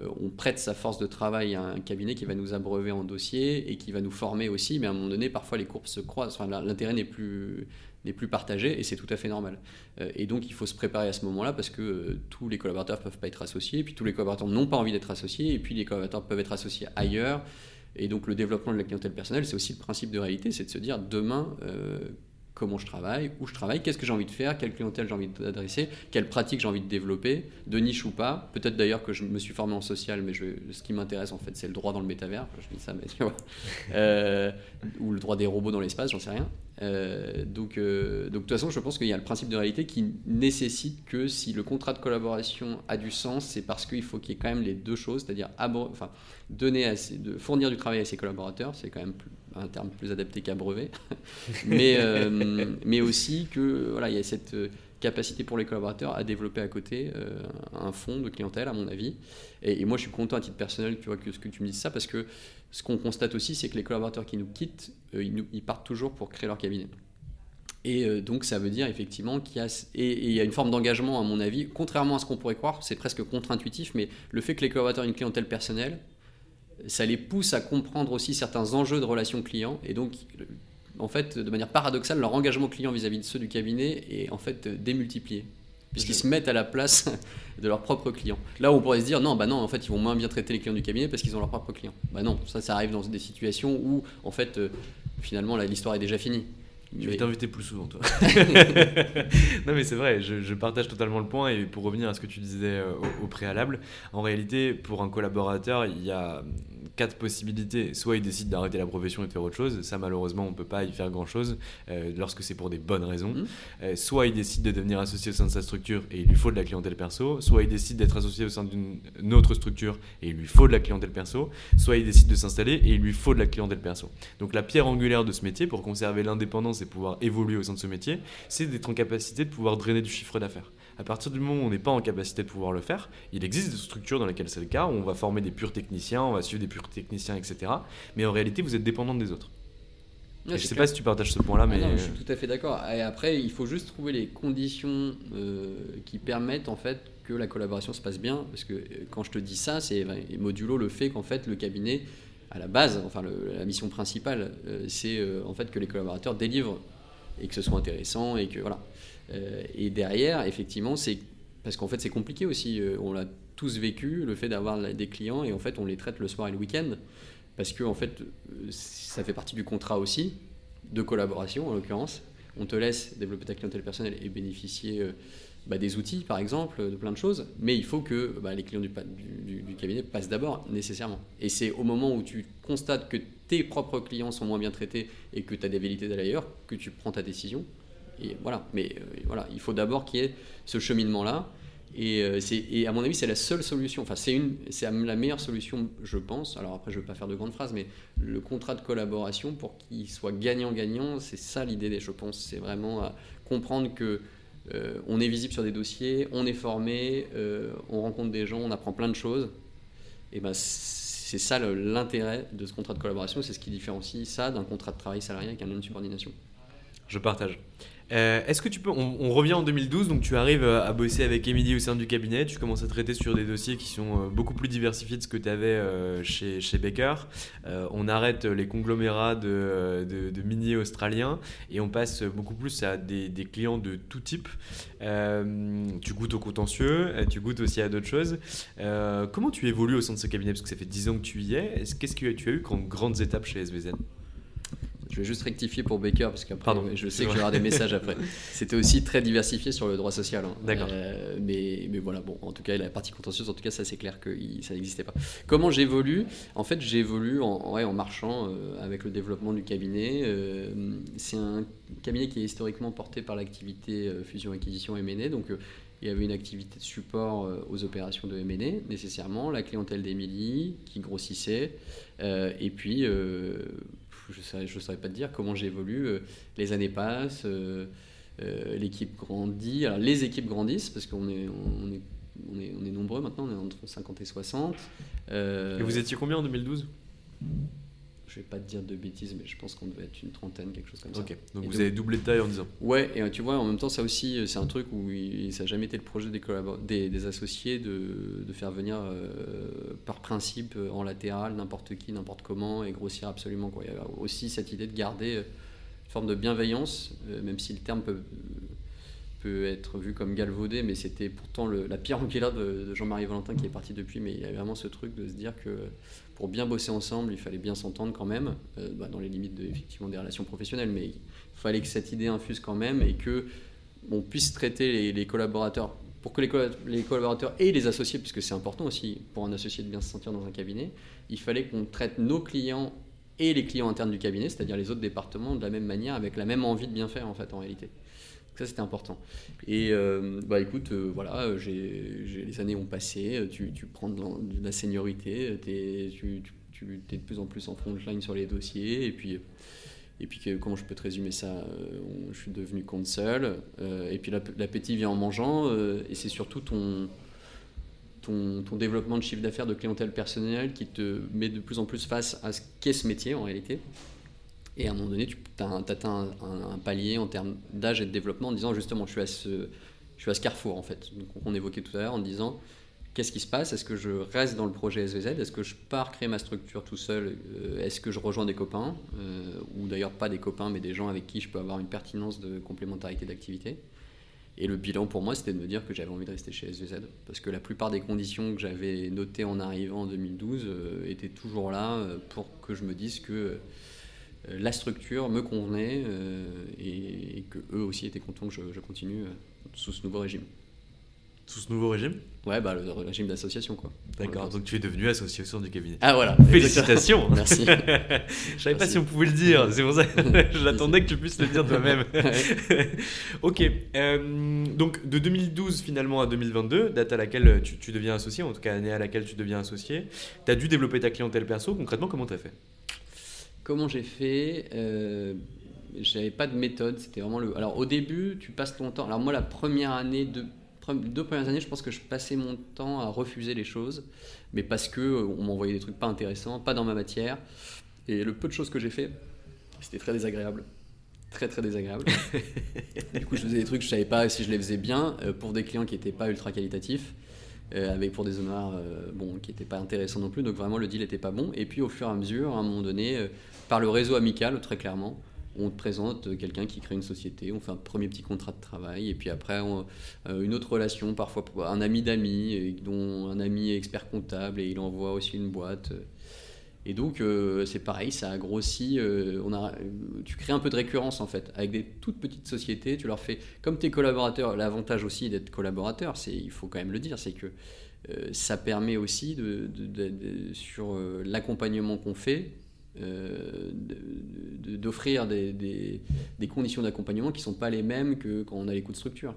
euh, on prête sa force de travail à un cabinet qui va nous abreuver en dossier et qui va nous former aussi, mais à un moment donné, parfois les courbes se croisent, enfin, l'intérêt n'est plus n'est plus partagé et c'est tout à fait normal. Euh, et donc il faut se préparer à ce moment-là parce que euh, tous les collaborateurs ne peuvent pas être associés, puis tous les collaborateurs n'ont pas envie d'être associés, et puis les collaborateurs peuvent être associés ailleurs. Et donc le développement de la clientèle personnelle, c'est aussi le principe de réalité, c'est de se dire demain, comment je travaille, où je travaille, qu'est-ce que j'ai envie de faire, quelle clientèle j'ai envie d'adresser, quelle pratique j'ai envie de développer, de niche ou pas. Peut-être d'ailleurs que je me suis formé en social, mais ce qui m'intéresse en fait, c'est le droit dans le métavers. Je dis ça, mais tu vois. Euh, ou le droit des robots dans l'espace, j'en sais rien. Euh, donc, euh, donc de toute façon, je pense qu'il y a le principe de réalité qui nécessite que si le contrat de collaboration a du sens, c'est parce qu'il faut qu'il y ait quand même les deux choses, c'est-à-dire donner fournir du travail à ses collaborateurs, c'est quand même un terme plus adapté qu'abreuver, mais, euh, mais aussi que voilà, il y a cette capacité pour les collaborateurs à développer à côté euh, un fonds de clientèle, à mon avis. Et, moi, je suis content à titre personnel, tu vois, que que tu me dises ça, parce que ce qu'on constate aussi, c'est que les collaborateurs qui nous quittent, euh, ils, partent toujours pour créer leur cabinet. Et euh, donc, ça veut dire effectivement qu'il y a, y a une forme d'engagement, à mon avis, contrairement à ce qu'on pourrait croire, c'est presque contre-intuitif, mais le fait que les collaborateurs aient une clientèle personnelle, ça les pousse à comprendre aussi certains enjeux de relations clients. Et donc, en fait, de manière paradoxale, leur engagement client vis-à-vis de ceux du cabinet est en fait démultiplié. Puisqu'ils se mettent à la place de leurs propres clients. Là où on pourrait se dire, non, bah non, en fait, ils vont moins bien traiter les clients du cabinet parce qu'ils ont leurs propres clients. Bah non, ça, ça arrive dans des situations où, en fait, euh, finalement, l'histoire est déjà finie. Je vais Mais- t'inviter plus souvent, toi. non, mais c'est vrai, je, je partage totalement le point. Et pour revenir à ce que tu disais euh, au, au préalable, en réalité, pour un collaborateur, il y a quatre possibilités. Soit il décide d'arrêter la profession et de faire autre chose. Ça, malheureusement, on ne peut pas y faire grand-chose euh, lorsque c'est pour des bonnes raisons. Mhm. Euh, soit il décide de devenir associé au sein de sa structure et il lui faut de la clientèle perso. Soit il décide d'être associé au sein d'une une autre structure et il lui faut de la clientèle perso. Soit il décide de s'installer et il lui faut de la clientèle perso. Donc la pierre angulaire de ce métier, pour conserver l'indépendance et pouvoir évoluer au sein de ce métier, c'est d'être en capacité de pouvoir drainer du chiffre d'affaires. À partir du moment où on n'est pas en capacité de pouvoir le faire, il existe des structures dans lesquelles c'est le cas, où on va former des purs techniciens, on va suivre des purs techniciens, etc. Mais en réalité, vous êtes dépendant des autres. Et je c'est sais clair. pas si tu partages ce point-là, Ah mais non, je suis tout à fait d'accord. Et après, il faut juste trouver les conditions euh, qui permettent en fait que la collaboration se passe bien. Parce que euh, quand je te dis ça, c'est modulo le fait qu'en fait le cabinet, à la base, enfin la mission principale, euh, c'est euh, en fait que les collaborateurs délivrent et que ce soit intéressant et que voilà. Euh, et derrière, effectivement, c'est parce qu'en fait c'est compliqué aussi. on l'a tous vécu le fait d'avoir des clients et en fait on les traite le soir et le week-end parce que en fait ça fait partie du contrat aussi de collaboration en l'occurrence. On te laisse développer ta clientèle personnelle et bénéficier bah, des outils par exemple, de plein de choses, mais il faut que bah, les clients du, cabinet passent d'abord nécessairement. Et c'est au moment où tu constates que tes propres clients sont moins bien traités et que tu as des velléités d'aller ailleurs que tu prends ta décision. Et voilà, mais euh, voilà, il faut d'abord qu'il y ait ce cheminement-là. Et, euh, et à mon avis, c'est la seule solution. Enfin, c'est la meilleure solution, je pense. Alors après, je ne veux pas faire de grandes phrases, mais le contrat de collaboration pour qu'il soit gagnant-gagnant, c'est ça l'idée, je pense. C'est vraiment à comprendre que euh, on est visible sur des dossiers, on est formé, euh, on rencontre des gens, on apprend plein de choses. Et ben c'est ça l'intérêt de ce contrat de collaboration, c'est ce qui différencie ça d'un contrat de travail salarié avec un lien de subordination. je partage. Euh, Est-ce que tu peux. On, revient en 2012, donc tu arrives euh, à bosser avec Émilie au sein du cabinet. Tu commences à traiter sur des dossiers qui sont euh, beaucoup plus diversifiés de ce que tu avais chez, chez Baker. On arrête les conglomérats de, miniers australiens et on passe beaucoup plus à des, clients de tout type. Tu goûtes au contentieux, tu goûtes aussi à d'autres choses. Comment tu évolues au sein de ce cabinet? Parce que ça fait 10 ans que tu y es. Est-ce- Qu'est-ce que tu as eu comme grandes étapes chez SVZ je vais juste rectifier pour Baker parce qu'après, je sais que j'aurai des messages après. C'était aussi très diversifié sur le droit social. hein. D'accord. Euh, mais, mais voilà, bon, en tout cas, la partie contentieuse, en tout cas, ça c'est clair que il- ça n'existait pas. Comment j'évolue? En fait, j'évolue en, ouais, en marchant euh, avec le développement du cabinet. Euh, c'est un cabinet qui est historiquement porté par l'activité fusion-acquisition M&A, donc il y avait une activité de support aux opérations de M&A, nécessairement, la clientèle d'Emily qui grossissait, euh, et puis euh, je ne saurais, pas te dire comment j'évolue. euh, les années passent, euh, euh, l'équipe grandit. Les équipes grandissent parce qu'on est, nombreux maintenant, on est entre 50 et 60. Euh, Et vous étiez combien en 2012 Je vais pas te dire de bêtises, mais je pense qu'on devait être une trentaine, quelque chose comme ça. Ok, donc Et vous donc- avez doublé de taille en 10 ans. Ouais, et euh, tu vois, en même temps, ça aussi, euh, c'est un truc où il- ça n'a jamais été le projet des, des, des associés de, de faire venir euh, par principe en latéral n'importe qui, n'importe comment et grossir absolument. Quoi. Il y a aussi cette idée de garder une forme de bienveillance, euh, même si le terme peut, peut être vu comme galvaudé, mais c'était pourtant le- la pierre angulaire de, de Jean-Marie Valentin qui est parti depuis. Mais il y a vraiment ce truc de se dire que pour bien bosser ensemble, il fallait bien s'entendre quand même, euh, bah, dans les limites effectivement des relations professionnelles, mais il fallait que cette idée infuse quand même et que on puisse traiter les, collaborateurs pour que les, les collaborateurs et les associés, puisque c'est important aussi pour un associé de bien se sentir dans un cabinet, il fallait qu'on traite nos clients et les clients internes du cabinet, c'est-à-dire les autres départements, de la même manière, avec la même envie de bien faire en fait en réalité. Ça c'était important. Et euh, bah écoute, euh, voilà, les années ont passé, tu, prends de la, seniorité, tu, es de plus en plus en front line sur les dossiers, et puis, et puis comment je peux te résumer ça euh, Je suis devenu consul, euh, et puis l'app- l'appétit vient en mangeant, et c'est surtout ton, ton, ton développement de chiffre d'affaires de clientèle personnelle qui te met de plus en plus face à ce qu'est ce métier en réalité. Et à un moment donné, tu as atteint un, un- palier en termes d'âge et de développement en disant justement, je suis à ce, carrefour en fait. Donc, on évoquait tout à l'heure en disant, qu'est-ce qui se passe? Est-ce que je reste dans le projet SVZ Est-ce que je pars créer ma structure tout seul? Euh, Est-ce que je rejoins des copains Euh, Ou d'ailleurs pas des copains, mais des gens avec qui je peux avoir une pertinence de complémentarité d'activité? Et le bilan pour moi, c'était de me dire que j'avais envie de rester chez SVZ. Parce que la plupart des conditions que j'avais notées en arrivant en 2012 euh, étaient toujours là pour que je me dise que la structure me convenait euh, et, et que eux aussi étaient contents que je, je continue euh, sous ce nouveau régime. Sous ce nouveau régime? Ouais, bah, le régime d'association, quoi. D'accord, donc tu es devenu association du cabinet. Ah voilà. Félicitations Merci. Je savais pas si on pouvait le dire, c'est pour ça que j'attendais que tu puisses le dire toi-même. ok, euh, donc de 2012 finalement à 2022, date à laquelle tu, tu deviens associé, en tout cas année à laquelle tu deviens associé, tu as dû développer ta clientèle perso, concrètement comment tu as fait? Comment j'ai fait euh, J'avais pas de méthode, c'était vraiment le. Alors au début, tu passes ton temps. Alors moi, la première année, deux, pre- deux premières années, je pense que je passais mon temps à refuser les choses, mais parce que euh, on m'envoyait des trucs pas intéressants, pas dans ma matière. Et le peu de choses que j'ai fait, c'était très désagréable. Très très désagréable. du coup, je faisais des trucs, je savais pas si je les faisais bien euh, pour des clients qui n'étaient pas ultra qualitatifs. Euh, avec pour des euh, bon, qui n'étaient pas intéressants non plus, donc vraiment le deal n'était pas bon. Et puis au fur et à mesure, à un moment donné, euh, par le réseau amical, très clairement, on te présente euh, quelqu'un qui crée une société, on fait un premier petit contrat de travail, et puis après on- une autre relation, parfois un ami d'amis, euh, dont un ami expert comptable et il envoie aussi une boîte. Et donc euh, c'est pareil, ça a grossi. euh, on a, tu crées un peu de récurrence en fait, avec des toutes petites sociétés. Tu leur fais, comme tes collaborateurs, l'avantage aussi d'être collaborateur, c'est, il faut quand même le dire, c'est que euh, ça permet aussi de, sur l'accompagnement qu'on fait. d'offrir des, des- des conditions d'accompagnement qui ne sont pas les mêmes que quand on a les coûts de structure.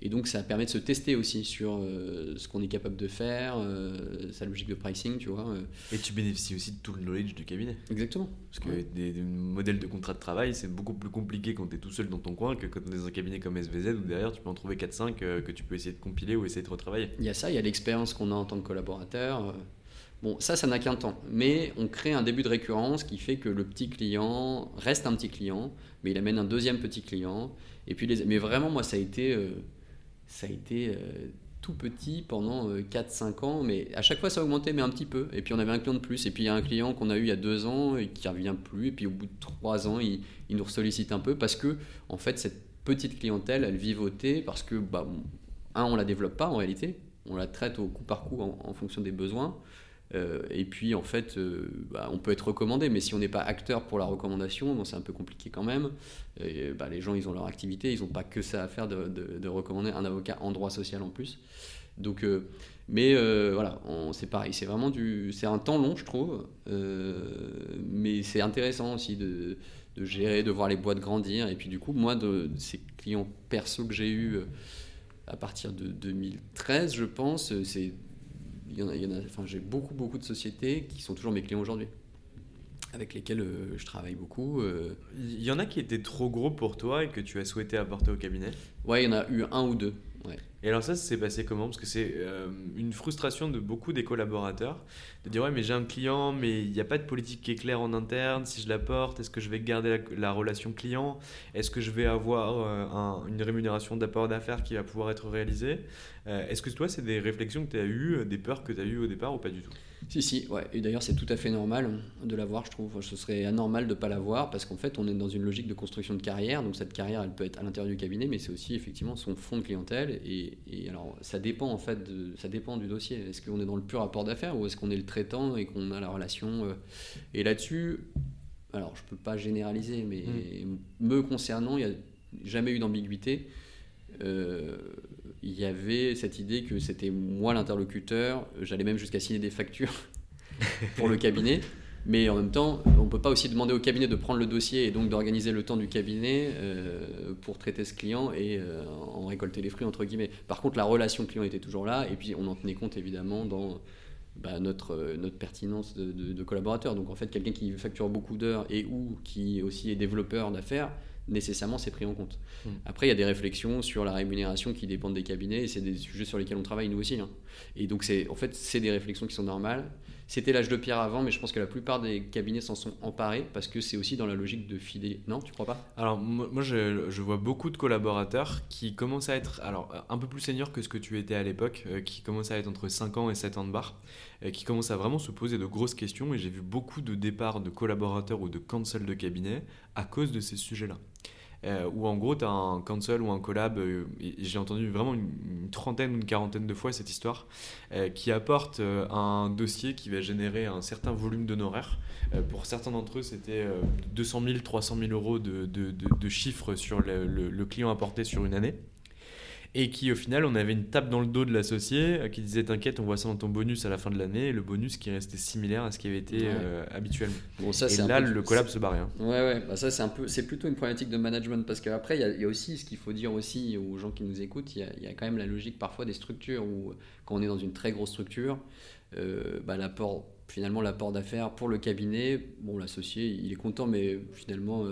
Et donc ça permet de se tester aussi sur euh, ce qu'on est capable de faire, euh, sa logique de pricing, tu vois. euh. Et tu bénéficies aussi de tout le knowledge du cabinet. Exactement. Parce que Ouais. des, des modèles de contrat de travail, c'est beaucoup plus compliqué quand tu es tout seul dans ton coin que quand tu es dans un cabinet comme SVZ où derrière tu peux en trouver 4-5 euh, que tu peux essayer de compiler ou essayer de retravailler. Il y a ça, il y a l'expérience qu'on a en tant que collaborateur. Bon, ça, ça n'a qu'un temps. Mais on crée un début de récurrence qui fait que le petit client reste un petit client, mais il amène un deuxième petit client. Et puis les... Mais vraiment, moi, ça a été, ça a été euh, tout petit pendant euh, 4-5 ans. Mais à chaque fois, ça a augmenté, mais un petit peu. Et puis on avait un client de plus. Et puis il y a un client qu'on a eu il y a deux ans et qui revient plus. Et puis au bout de trois ans, il, nous sollicite un peu parce que, en fait, cette petite clientèle, elle vivotait parce que, bah, un, on la développe pas en réalité. On la traite au coup par coup en fonction des besoins. Et puis en fait, bah, on peut être recommandé, mais si on n'est pas acteur pour la recommandation, c'est un peu compliqué quand même. Bah, les gens, ils ont leur activité, ils n'ont pas que ça à faire de, de, recommander un avocat en droit social en plus. Donc, mais voilà, c'est pareil, c'est vraiment du, c'est un temps long, je trouve, mais c'est intéressant aussi de, de gérer, de voir les boîtes grandir. Et puis du coup, moi, de, ces clients perso que j'ai eu euh, à partir de 2013, je pense, euh, c'est, il y en a, enfin, j'ai beaucoup, beaucoup de sociétés qui sont toujours mes clients aujourd'hui avec lesquels euh, je travaille beaucoup. Il y en a qui étaient trop gros pour toi et que tu as souhaité apporter au cabinet? Ouais, il y en a eu un ou deux. Ouais. Et alors ça, ça s'est passé comment? Parce que c'est euh, une frustration de beaucoup des collaborateurs de dire ouais mais j'ai un client mais il n'y a pas de politique qui est claire en interne. Si je l'apporte, est-ce que je vais garder la, relation client? Est-ce que je vais avoir euh, une rémunération d'apport d'affaires qui va pouvoir être réalisée? Euh, Est-ce que toi c'est des réflexions que tu as eues, des peurs que tu as eues au départ ou pas du tout? Si, si, ouais. Et d'ailleurs, c'est tout à fait normal de l'avoir, je trouve. Ce serait anormal de ne pas l'avoir parce qu'en fait, on est dans une logique de construction de carrière. Donc, cette carrière, elle peut être à l'intérieur du cabinet, mais c'est aussi effectivement son fonds de clientèle. Et, alors, ça dépend en fait, de, ça dépend du dossier. Est-ce qu'on est dans le pur rapport d'affaires ou est-ce qu'on est le traitant et qu'on a la relation euh, Et là-dessus, alors, je ne peux pas généraliser, mais mm. me concernant, il n'y a jamais eu d'ambiguïté. Euh, il y avait cette idée que c'était moi l'interlocuteur, j'allais même jusqu'à signer des factures pour le cabinet. Mais en même temps, on ne peut pas aussi demander au cabinet de prendre le dossier et donc d'organiser le temps du cabinet euh, pour traiter ce client et euh, en récolter les fruits, entre guillemets. Par contre, la relation client était toujours là et puis on en tenait compte évidemment dans bah, notre, notre pertinence de, de, collaborateur. Donc en fait, quelqu'un qui facture beaucoup d'heures et ou qui aussi est développeur d'affaires, nécessairement c'est pris en compte. Hmm. Après, il y a des réflexions sur la rémunération qui dépendent des cabinets et c'est des sujets sur lesquels on travaille nous aussi. Hein. Et donc, c'est, en fait, c'est des réflexions qui sont normales. C'était l'âge de pierre avant, mais je pense que la plupart des cabinets s'en sont emparés parce que c'est aussi dans la logique de fidélité. Non, tu crois pas? Alors, moi, je, vois beaucoup de collaborateurs qui commencent à être alors, un peu plus seniors que ce que tu étais à l'époque, euh, qui commencent à être entre 5 ans et 7 ans de bar, euh, qui commencent à vraiment se poser de grosses questions. Et j'ai vu beaucoup de départs de collaborateurs ou de cancel de cabinet à cause de ces sujets-là. Euh, où en gros tu as un cancel ou un collab, euh, j'ai entendu vraiment une, trentaine ou une quarantaine de fois cette histoire, euh, qui apporte un dossier qui va générer un certain volume d'honoraires. pour certains d'entre eux, c'était 200 000, 300 000 euros de, chiffres sur le client apporté sur une année et qui au final on avait une tape dans le dos de l'associé euh, qui disait t'inquiète on voit ça dans ton bonus à la fin de l'année. Et le bonus qui restait similaire à ce qui avait été euh, habituellement. Bon, ça, et là le collab se barrait hein. ouais ouais. Bah, ça c'est un peu c'est plutôt une problématique de management parce qu'après il y, a aussi ce qu'il faut dire aussi aux gens qui nous écoutent. Il y, a quand même la logique parfois des structures où quand on est dans une très grosse structure euh, bah, l'apport finalement l'apport d'affaires pour le cabinet bon l'associé il est content mais finalement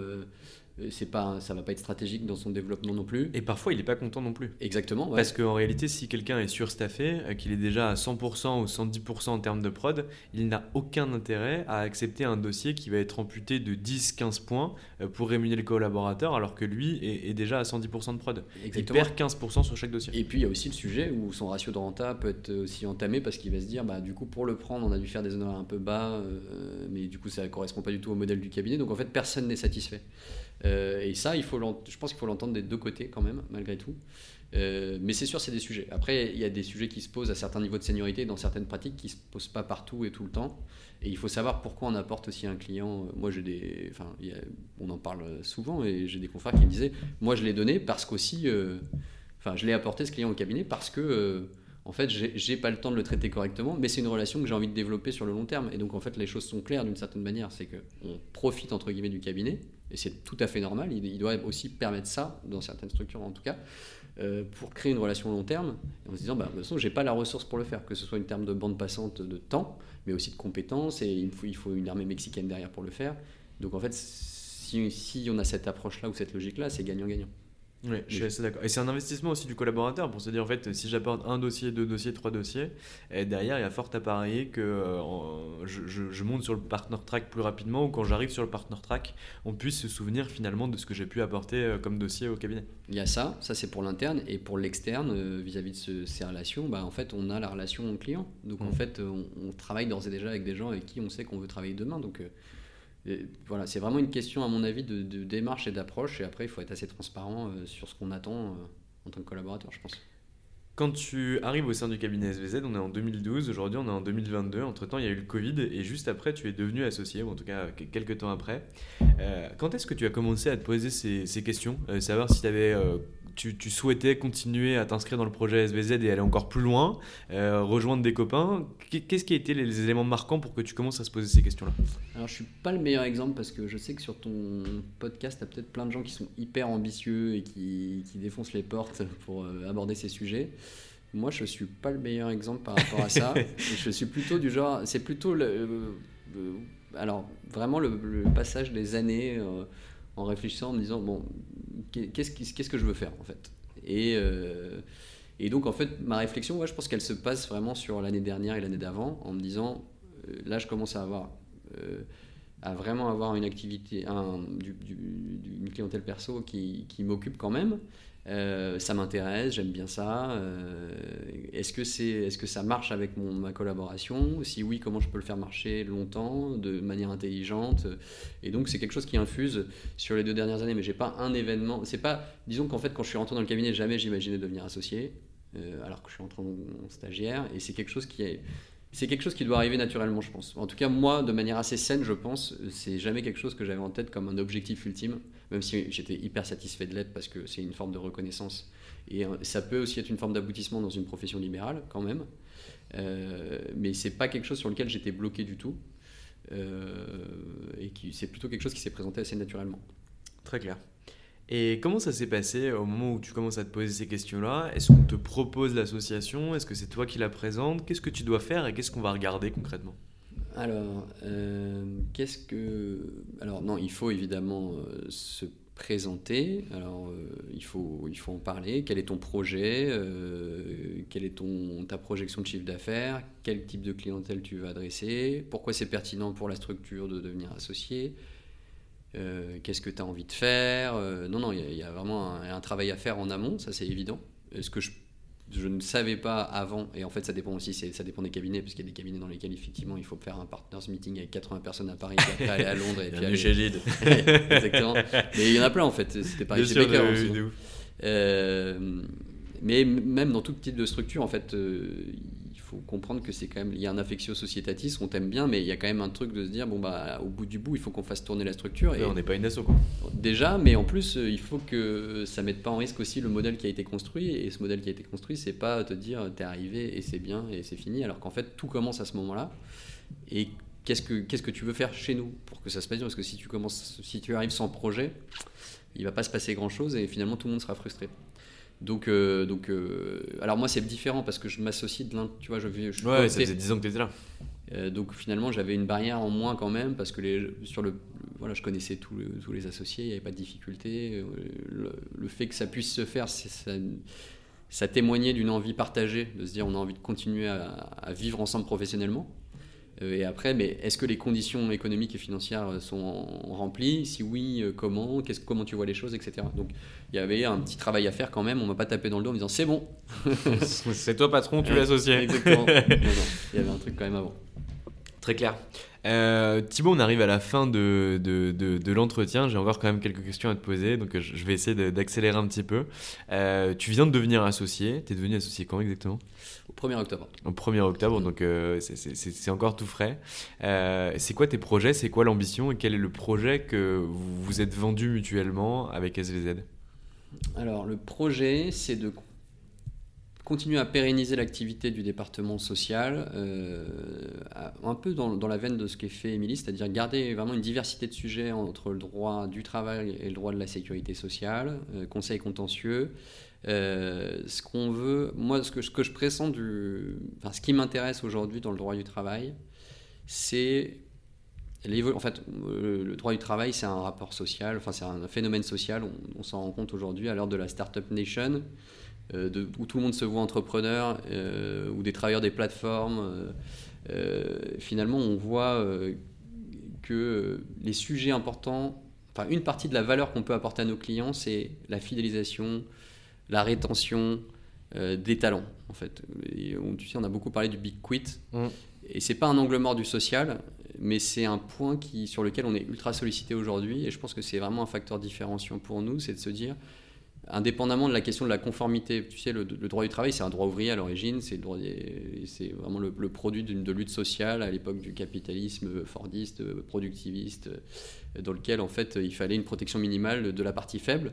c'est pas ça va pas être stratégique dans son développement non plus. Et parfois il est pas content non plus. Exactement parce qu'en réalité si quelqu'un est surstaffé euh, qu'il est déjà à 100% ou 110% en termes de prod il n'a aucun intérêt à accepter un dossier qui va être amputé de 10-15 points euh, pour rémunérer le collaborateur alors que lui est, déjà à 110% de prod. Exactement. il perd 15% sur chaque dossier. Et puis il y a aussi le sujet où son ratio de renta peut être aussi entamé parce qu'il va se dire bah du coup pour le prendre on a dû faire des honoraires un peu bas euh, mais du coup ça correspond pas du tout au modèle du cabinet. Donc en fait personne n'est satisfait euh, et ça, il faut je pense qu'il faut l'entendre des deux côtés quand même, malgré tout. Euh, mais c'est sûr, c'est des sujets. Après, il y a des sujets qui se posent à certains niveaux de seniorité dans certaines pratiques qui ne se posent pas partout et tout le temps. Et il faut savoir pourquoi on apporte aussi un client. Moi, j'ai des, enfin, on en parle souvent et j'ai des confrères qui me disaient, moi, je l'ai donné parce qu'aussi, euh, enfin, je l'ai apporté ce client au cabinet parce que en fait, j'ai pas le temps de le traiter correctement, mais c'est une relation que j'ai envie de développer sur le long terme. Et donc, en fait, les choses sont claires d'une certaine manière. C'est qu'on profite, entre guillemets, du cabinet, et c'est tout à fait normal. Il, doit aussi permettre ça, dans certaines structures en tout cas, euh, pour créer une relation long terme, en se disant, bah, de toute façon, j'ai pas la ressource pour le faire, que ce soit une terme de bande passante de temps, mais aussi de compétences, et il faut, une armée mexicaine derrière pour le faire. Donc, en fait, si on a cette approche-là ou cette logique-là, c'est gagnant-gagnant. Oui, je suis assez d'accord. Et c'est un investissement aussi du collaborateur pour se dire en fait, si j'apporte un dossier, deux dossiers, trois dossiers, et derrière, il y a fort à parier que euh, je, je, monte sur le partner track plus rapidement ou quand j'arrive sur le partner track, on puisse se souvenir finalement de ce que j'ai pu apporter euh, comme dossier au cabinet. Il y a ça, ça c'est pour l'interne. Et pour l'externe, euh, vis-à-vis de ces relations, bah, en fait, on a la relation client. Donc en mmh. fait, on, on travaille d'ores et déjà avec des gens avec qui on sait qu'on veut travailler demain. Donc voilà, c'est vraiment une question, à mon avis, de, démarche et d'approche. Et après, il faut être assez transparent euh, sur ce qu'on attend euh, en tant que collaborateur, je pense. Quand tu arrives au sein du cabinet SVZ, on est en 2012, aujourd'hui on est en 2022, entre-temps il y a eu le Covid et juste après tu es devenu associé, ou en tout cas quelques temps après. Euh, quand est-ce que tu as commencé à te poser ces, questions? Euh, Savoir si avais, euh, tu, tu, souhaitais continuer à t'inscrire dans le projet SVZ et aller encore plus loin, rejoindre des copains. Qu'est-ce qui a été les, éléments marquants pour que tu commences à se poser ces questions-là? Alors je suis pas le meilleur exemple parce que je sais que sur ton podcast, tu as peut-être plein de gens qui sont hyper ambitieux et qui, qui défoncent les portes pour aborder ces sujets. Moi, je suis pas le meilleur exemple par rapport à ça. je suis plutôt du genre, c'est plutôt le, euh, euh, alors vraiment le, passage des années euh, en réfléchissant, en me disant bon, qu'est-ce que je veux faire en fait? Et et donc en fait, ma réflexion, je pense qu'elle se passe vraiment sur l'année dernière et l'année d'avant, en me disant là, je commence à avoir à vraiment avoir une activité, une clientèle perso qui m'occupe quand même. Euh, ça m'intéresse, j'aime bien ça. Euh, est-ce que, c'est, est-ce que ça marche avec mon, ma collaboration? Si oui, comment je peux le faire marcher longtemps, de manière intelligente? Et donc, c'est quelque chose qui infuse sur les deux dernières années. Mais j'ai pas un événement. C'est pas, disons qu'en fait, quand je suis rentré dans le cabinet, jamais j'imaginais devenir associé, euh, alors que je suis rentré en stagiaire. Et c'est quelque chose qui est c'est quelque chose qui doit arriver naturellement, je pense. En tout cas, moi, de manière assez saine, je pense, c'est jamais quelque chose que j'avais en tête comme un objectif ultime, même si j'étais hyper satisfait de l'être parce que c'est une forme de reconnaissance. Et euh, ça peut aussi être une forme d'aboutissement dans une profession libérale, quand même. Euh, mais c'est pas quelque chose sur lequel j'étais bloqué du tout. Euh, et c'est plutôt quelque chose qui s'est présenté assez naturellement. Très clair. Et comment ça s'est passé au moment où tu commences à te poser ces questions-là? Est-ce qu'on te propose l'association? Est-ce que c'est toi qui la présente Qu'est-ce que tu dois faire et qu'est-ce qu'on va regarder concrètement? Alors, euh, qu'est-ce que. Alors, non, il faut évidemment euh, se présenter. Alors, euh, il, faut, il faut en parler. Quel est ton projet? Quelle est ton, ta projection de chiffre d'affaires? Quel type de clientèle tu veux adresser? Pourquoi c'est pertinent pour la structure de devenir associé? Euh, qu'est-ce que tu as envie de faire euh, Non, non, il y, a vraiment un, travail à faire en amont, ça c'est évident. Ce que je, je, ne savais pas avant, et en fait ça dépend aussi, ça dépend des cabinets, parce qu'il y a des cabinets dans lesquels effectivement il faut faire un partners meeting avec 80 personnes à Paris, puis après aller à Londres, et puis aller... chez Lead. Exactement. Mais il y en a plein en fait, c'était pareil chez Baker aussi. Euh, mais même dans tout type de structure, en fait, faut comprendre que c'est quand même il y a un affectio societatis on t'aime bien mais il y a quand même un truc de se dire bon bah au bout du bout il faut qu'on fasse tourner la structure et on n'est pas une asso quoi. Déjà mais en plus euh, il faut que ça mette pas en risque aussi le modèle qui a été construit et ce modèle qui a été construit c'est pas te dire t'es arrivé et c'est bien et c'est fini alors qu'en fait tout commence à ce moment là et qu'est-ce que qu'est-ce que tu veux faire chez nous pour que ça se passe bien? Parce que si tu commences si tu arrives sans projet il va pas se passer grand chose et finalement tout le monde sera frustré donc, euh, donc euh, alors moi c'est différent parce que je m'associe de l'un, tu vois, je, je Ouais, ça faisait 10 ans que tu étais là. Euh, donc finalement j'avais une barrière en moins quand même parce que les, sur le, voilà, je connaissais tous, tous les associés, il n'y avait pas de difficulté. Le, fait que ça puisse se faire, ça, ça témoignait d'une envie partagée, de se dire on a envie de continuer à vivre ensemble professionnellement. Euh, et après, mais est-ce que les conditions économiques et financières euh, sont remplies? Si oui, euh, comment? Comment tu vois les choses, etc. Donc il y avait un petit travail à faire quand même. On m'a pas tapé dans le dos en disant c'est bon. c'est toi patron, tu l'associé. Exactement. il y avait un truc quand même avant. Très clair. Euh, Thibaut, on arrive à la fin de, de, de, l'entretien. J'ai encore quand même quelques questions à te poser, donc je vais essayer d'accélérer un petit peu. Euh, tu viens de devenir associé. Tu es devenu associé quand exactement? 1er octobre. Au 1er octobre, donc euh, c'est encore tout frais. Euh, c'est quoi tes projets? C'est quoi l'ambition? Et quel est le projet que vous vous êtes vendu mutuellement avec SVZ Alors, le projet, c'est de continuer à pérenniser l'activité du département social, euh, un peu dans, la veine de ce qu'est fait Émilie, c'est-à-dire garder vraiment une diversité de sujets entre le droit du travail et le droit de la sécurité sociale, conseil contentieux. Euh, ce qu'on veut, moi, ce que, je pressens du. Enfin, ce qui m'intéresse aujourd'hui dans le droit du travail, c'est. En fait, le droit du travail, c'est un rapport social, enfin, c'est un phénomène social, on, s'en rend compte aujourd'hui à l'heure de la Startup Nation. Euh, où tout le monde se voit entrepreneur, euh, ou des travailleurs des plateformes. Euh, finalement, on voit que les sujets importants, enfin une partie de la valeur qu'on peut apporter à nos clients, c'est la fidélisation, la rétention des talents. En fait, on, tu sais, on a beaucoup parlé du big quit, mmh. et c'est pas un angle mort du social, mais c'est un point qui, sur lequel on est ultra sollicité aujourd'hui, et je pense que c'est vraiment un facteur différenciant pour nous, c'est de se dire indépendamment de la question de la conformité. Tu sais, le, droit du travail, c'est un droit ouvrier à l'origine, c'est vraiment le, produit de lutte sociale à l'époque du capitalisme fordiste, productiviste, dans lequel en fait il fallait une protection minimale de la partie faible.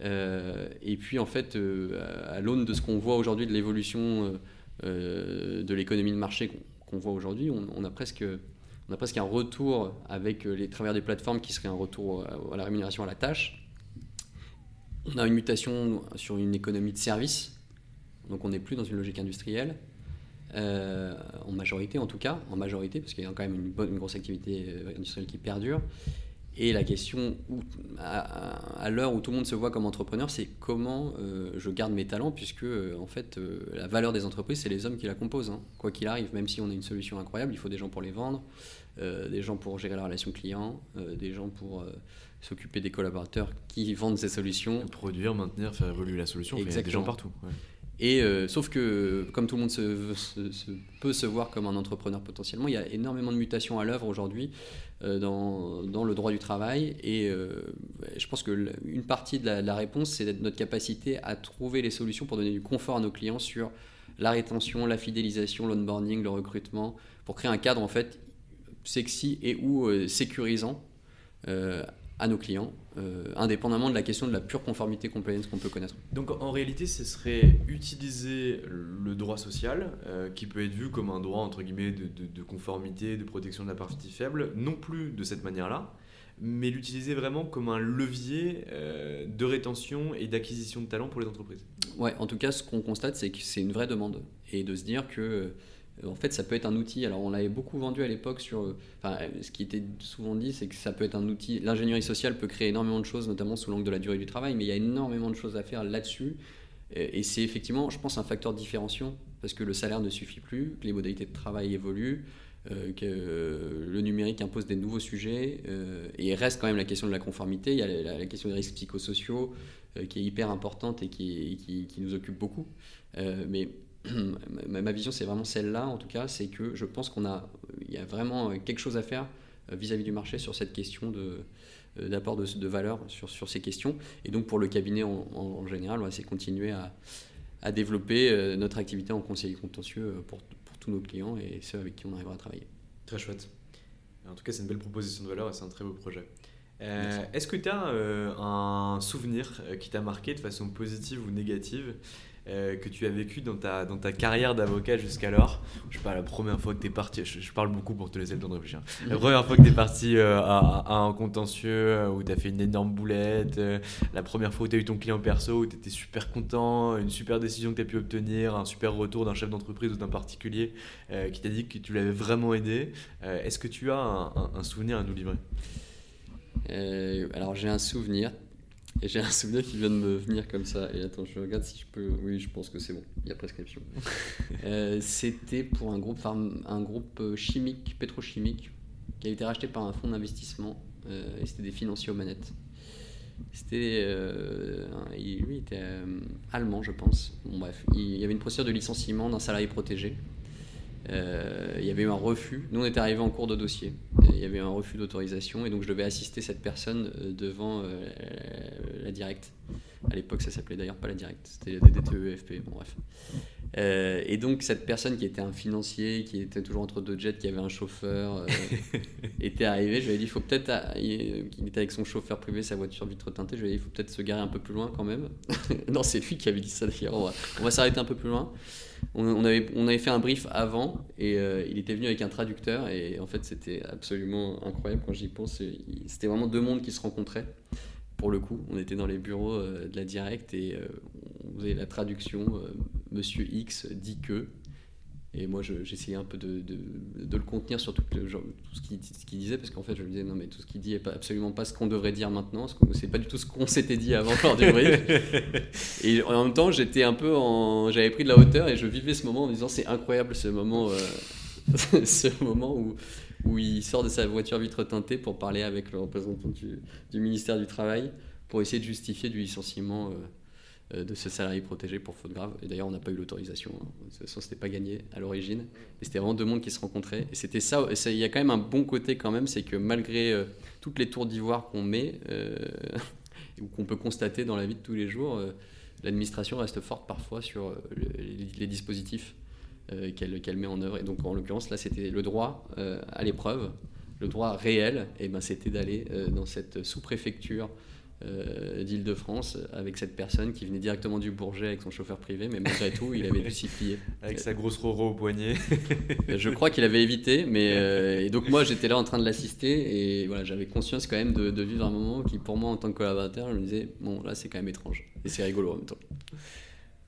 Euh, et puis en fait, euh, à l'aune de ce qu'on voit aujourd'hui de l'évolution euh, de l'économie de marché qu'on voit aujourd'hui, on, a presque on a presque un retour avec les travers des plateformes qui serait un retour à la rémunération à la tâche. On a une mutation sur une économie de service, donc on n'est plus dans une logique industrielle, en majorité en tout cas, en majorité, parce qu'il y a quand même une, grosse activité industrielle qui perdure. Et la question, à, l'heure où tout le monde se voit comme entrepreneur, c'est comment euh, je garde mes talents, puisque en fait, la valeur des entreprises, c'est les hommes qui la composent. Hein. Quoi qu'il arrive, même si on a une solution incroyable, il faut des gens pour les vendre, des gens pour gérer la relation client, des gens pour s'occuper des collaborateurs qui vendent ces solutions. Produire, maintenir, faire évoluer la solution, il y a des gens partout. Et euh, sauf que, comme tout le monde peut se voir comme un entrepreneur potentiellement, il y a énormément de mutations à l'œuvre aujourd'hui euh, dans, le droit du travail. Et euh, je pense qu'une partie de la, de la réponse, c'est notre capacité à trouver les solutions pour donner du confort à nos clients sur la rétention, la fidélisation, l'onboarding, le recrutement, pour créer un cadre en fait sexy et ou sécurisant à nos clients, euh, indépendamment de la question de la pure conformité compliance qu'on peut connaître. Donc en réalité, ce serait utiliser le droit social, euh, qui peut être vu comme un droit entre guillemets de, conformité, de protection de la partie faible, non plus de cette manière-là, mais l'utiliser vraiment comme un levier euh, de rétention et d'acquisition de talents pour les entreprises. Ouais, en tout cas, ce qu'on constate, c'est que c'est une vraie demande et de se dire que en fait, ça peut être un outil. Alors, on l'avait beaucoup vendu à l'époque sur. Euh, enfin, ce qui était souvent dit, c'est que ça peut être un outil. L'ingénierie sociale peut créer énormément de choses, notamment sous l'angle de la durée du travail, mais il y a énormément de choses à faire là-dessus. Et c'est effectivement, je pense, un facteur de différenciation, parce que le salaire ne suffit plus, que les modalités de travail évoluent, euh, que le numérique impose des nouveaux sujets, et il reste quand même la question de la conformité, il y a la, question des risques psychosociaux, qui est hyper importante et qui, qui, qui nous occupe beaucoup. mais ma vision, c'est vraiment celle-là, en tout cas, c'est que je pense qu'on a, il y a vraiment quelque chose à faire euh, vis-à-vis du marché sur cette question de euh, d'apport de, de, valeur sur, sur ces questions. Et donc pour le cabinet en, général, c'est continuer à, à développer euh, notre activité en conseiller contentieux pour, pour, tous nos clients et ceux avec qui on arrivera à travailler. Très chouette. En tout cas, c'est une belle proposition de valeur et c'est un très beau projet. Est-ce que tu as un souvenir qui t'a marqué de façon positive ou négative? Euh, que tu as vécu dans ta, dans ta carrière d'avocat jusqu'alors Je sais pas, la première fois que tu es parti, je, parle beaucoup pour te laisser le temps de réfléchir. La première fois que tu es parti euh, à, un contentieux euh, où tu as fait une énorme boulette, la première fois où tu as eu ton client perso, où tu étais super content, une super décision que tu as pu obtenir, un super retour d'un chef d'entreprise ou d'un particulier qui t'a dit que tu l'avais vraiment aidé. Est-ce que tu as un, un, souvenir à nous livrer? Alors j'ai un souvenir et j'ai un souvenir qui vient de me venir comme ça. Et attends, je regarde si je peux. Oui, je pense que c'est bon. Il y a prescription. Euh, c'était pour un groupe, un groupe euh, chimique, pétrochimique, qui a été racheté par un fonds d'investissement. Euh, et c'était des financiers aux manettes. C'était. lui était allemand, je pense. Bon, bref. Il y avait une procédure de licenciement d'un salarié protégé. Euh, il y avait eu un refus. Nous, on était arrivé en cours de dossier. Il y avait eu un refus d'autorisation et donc je devais assister cette personne euh, devant euh, la directe. À l'époque, ça s'appelait d'ailleurs pas la directe, c'était la DDTEFP. Bon, bref. et donc, cette personne qui était un financier, qui était toujours entre deux jets, qui avait un chauffeur, était arrivé. Je lui ai dit il faut peut-être. Il était avec son chauffeur privé, sa voiture vitre teintée. Je lui ai dit il faut peut-être se garer un peu plus loin quand même. non, c'est lui qui avait dit ça d'ailleurs. On va, va s'arrêter un peu plus loin on, avait, fait un brief avant et euh, il était venu avec un traducteur et en fait c'était absolument incroyable quand j'y pense. C'était vraiment deux mondes qui se rencontraient. Pour le coup, on était dans les bureaux euh, de la Direct et euh, on faisait la traduction. Monsieur X dit que et moi, j'essayais un peu de, le contenir sur tout, le, tout ce qu'il disait, parce qu'en fait, je me disais, non, mais tout ce qu'il dit n'est absolument pas ce qu'on devrait dire maintenant, c'est pas du tout ce qu'on s'était dit avant lors du brief. et en même temps, j'étais un peu en. J'avais pris de la hauteur et je vivais ce moment en me disant, c'est incroyable ce moment, euh, ce moment où, où il sort de sa voiture vitre teintée pour parler avec le représentant du, du ministère du Travail, pour essayer de justifier du licenciement. Euh, de ce salarié protégé pour faute grave. Et d'ailleurs, on n'a pas eu l'autorisation. Hein. De toute façon, c'était pas gagné à l'origine. Et c'était vraiment deux mondes qui se rencontraient. Et c'était ça. Il y a quand même un bon côté quand même, c'est que malgré euh, toutes les tours d'ivoire qu'on met, euh, ou qu'on peut constater dans la vie de tous les jours, l'administration reste forte parfois sur les, dispositifs qu'elle met en œuvre. Et donc, en l'occurrence, là, c'était le droit à l'épreuve, le droit réel, et ben, c'était d'aller dans cette sous-préfecture euh, d'Île-de-France avec cette personne qui venait directement du Bourget avec son chauffeur privé, mais malgré tout, il avait dû s'y plier. Avec sa grosse roro au poignet. je crois qu'il avait évité, mais euh, et donc moi j'étais là en train de l'assister et voilà, j'avais conscience quand même de, de, vivre un moment qui pour moi en tant que collaborateur, je me disais bon là c'est quand même étrange et c'est rigolo en même temps.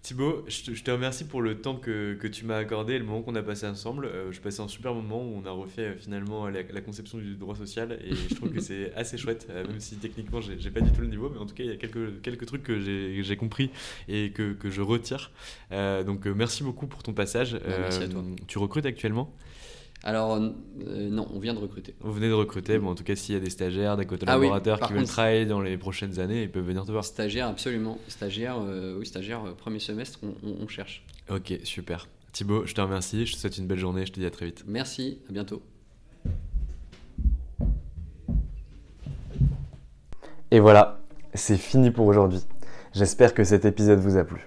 Thibaut, je te, remercie pour le temps que, que tu m'as accordé, le moment qu'on a passé ensemble. Euh, je passais un super moment où on a refait euh, finalement la, conception du droit social et je trouve que c'est assez chouette, euh, même si techniquement j'ai pas du tout le niveau, mais en tout cas il y a quelques, quelques trucs que j'ai compris et que, que je retire. donc merci beaucoup pour ton passage. Bah, merci à toi. Tu recrutes actuellement? Alors, euh, non, on vient de recruter. Vous venez de recruter, bon, en tout cas, s'il y a des stagiaires, des collaborateurs ah qui veulent travailler dans les prochaines années, ils peuvent venir te voir. Stagiaires, absolument. Stagiaires, euh, oui, stagiaires, euh, premier semestre, on, cherche. Ok, super. Thibaut, je te remercie, je te souhaite une belle journée, je te dis à très vite. Merci, à bientôt. Et voilà, c'est fini pour aujourd'hui. J'espère que cet épisode vous a plu.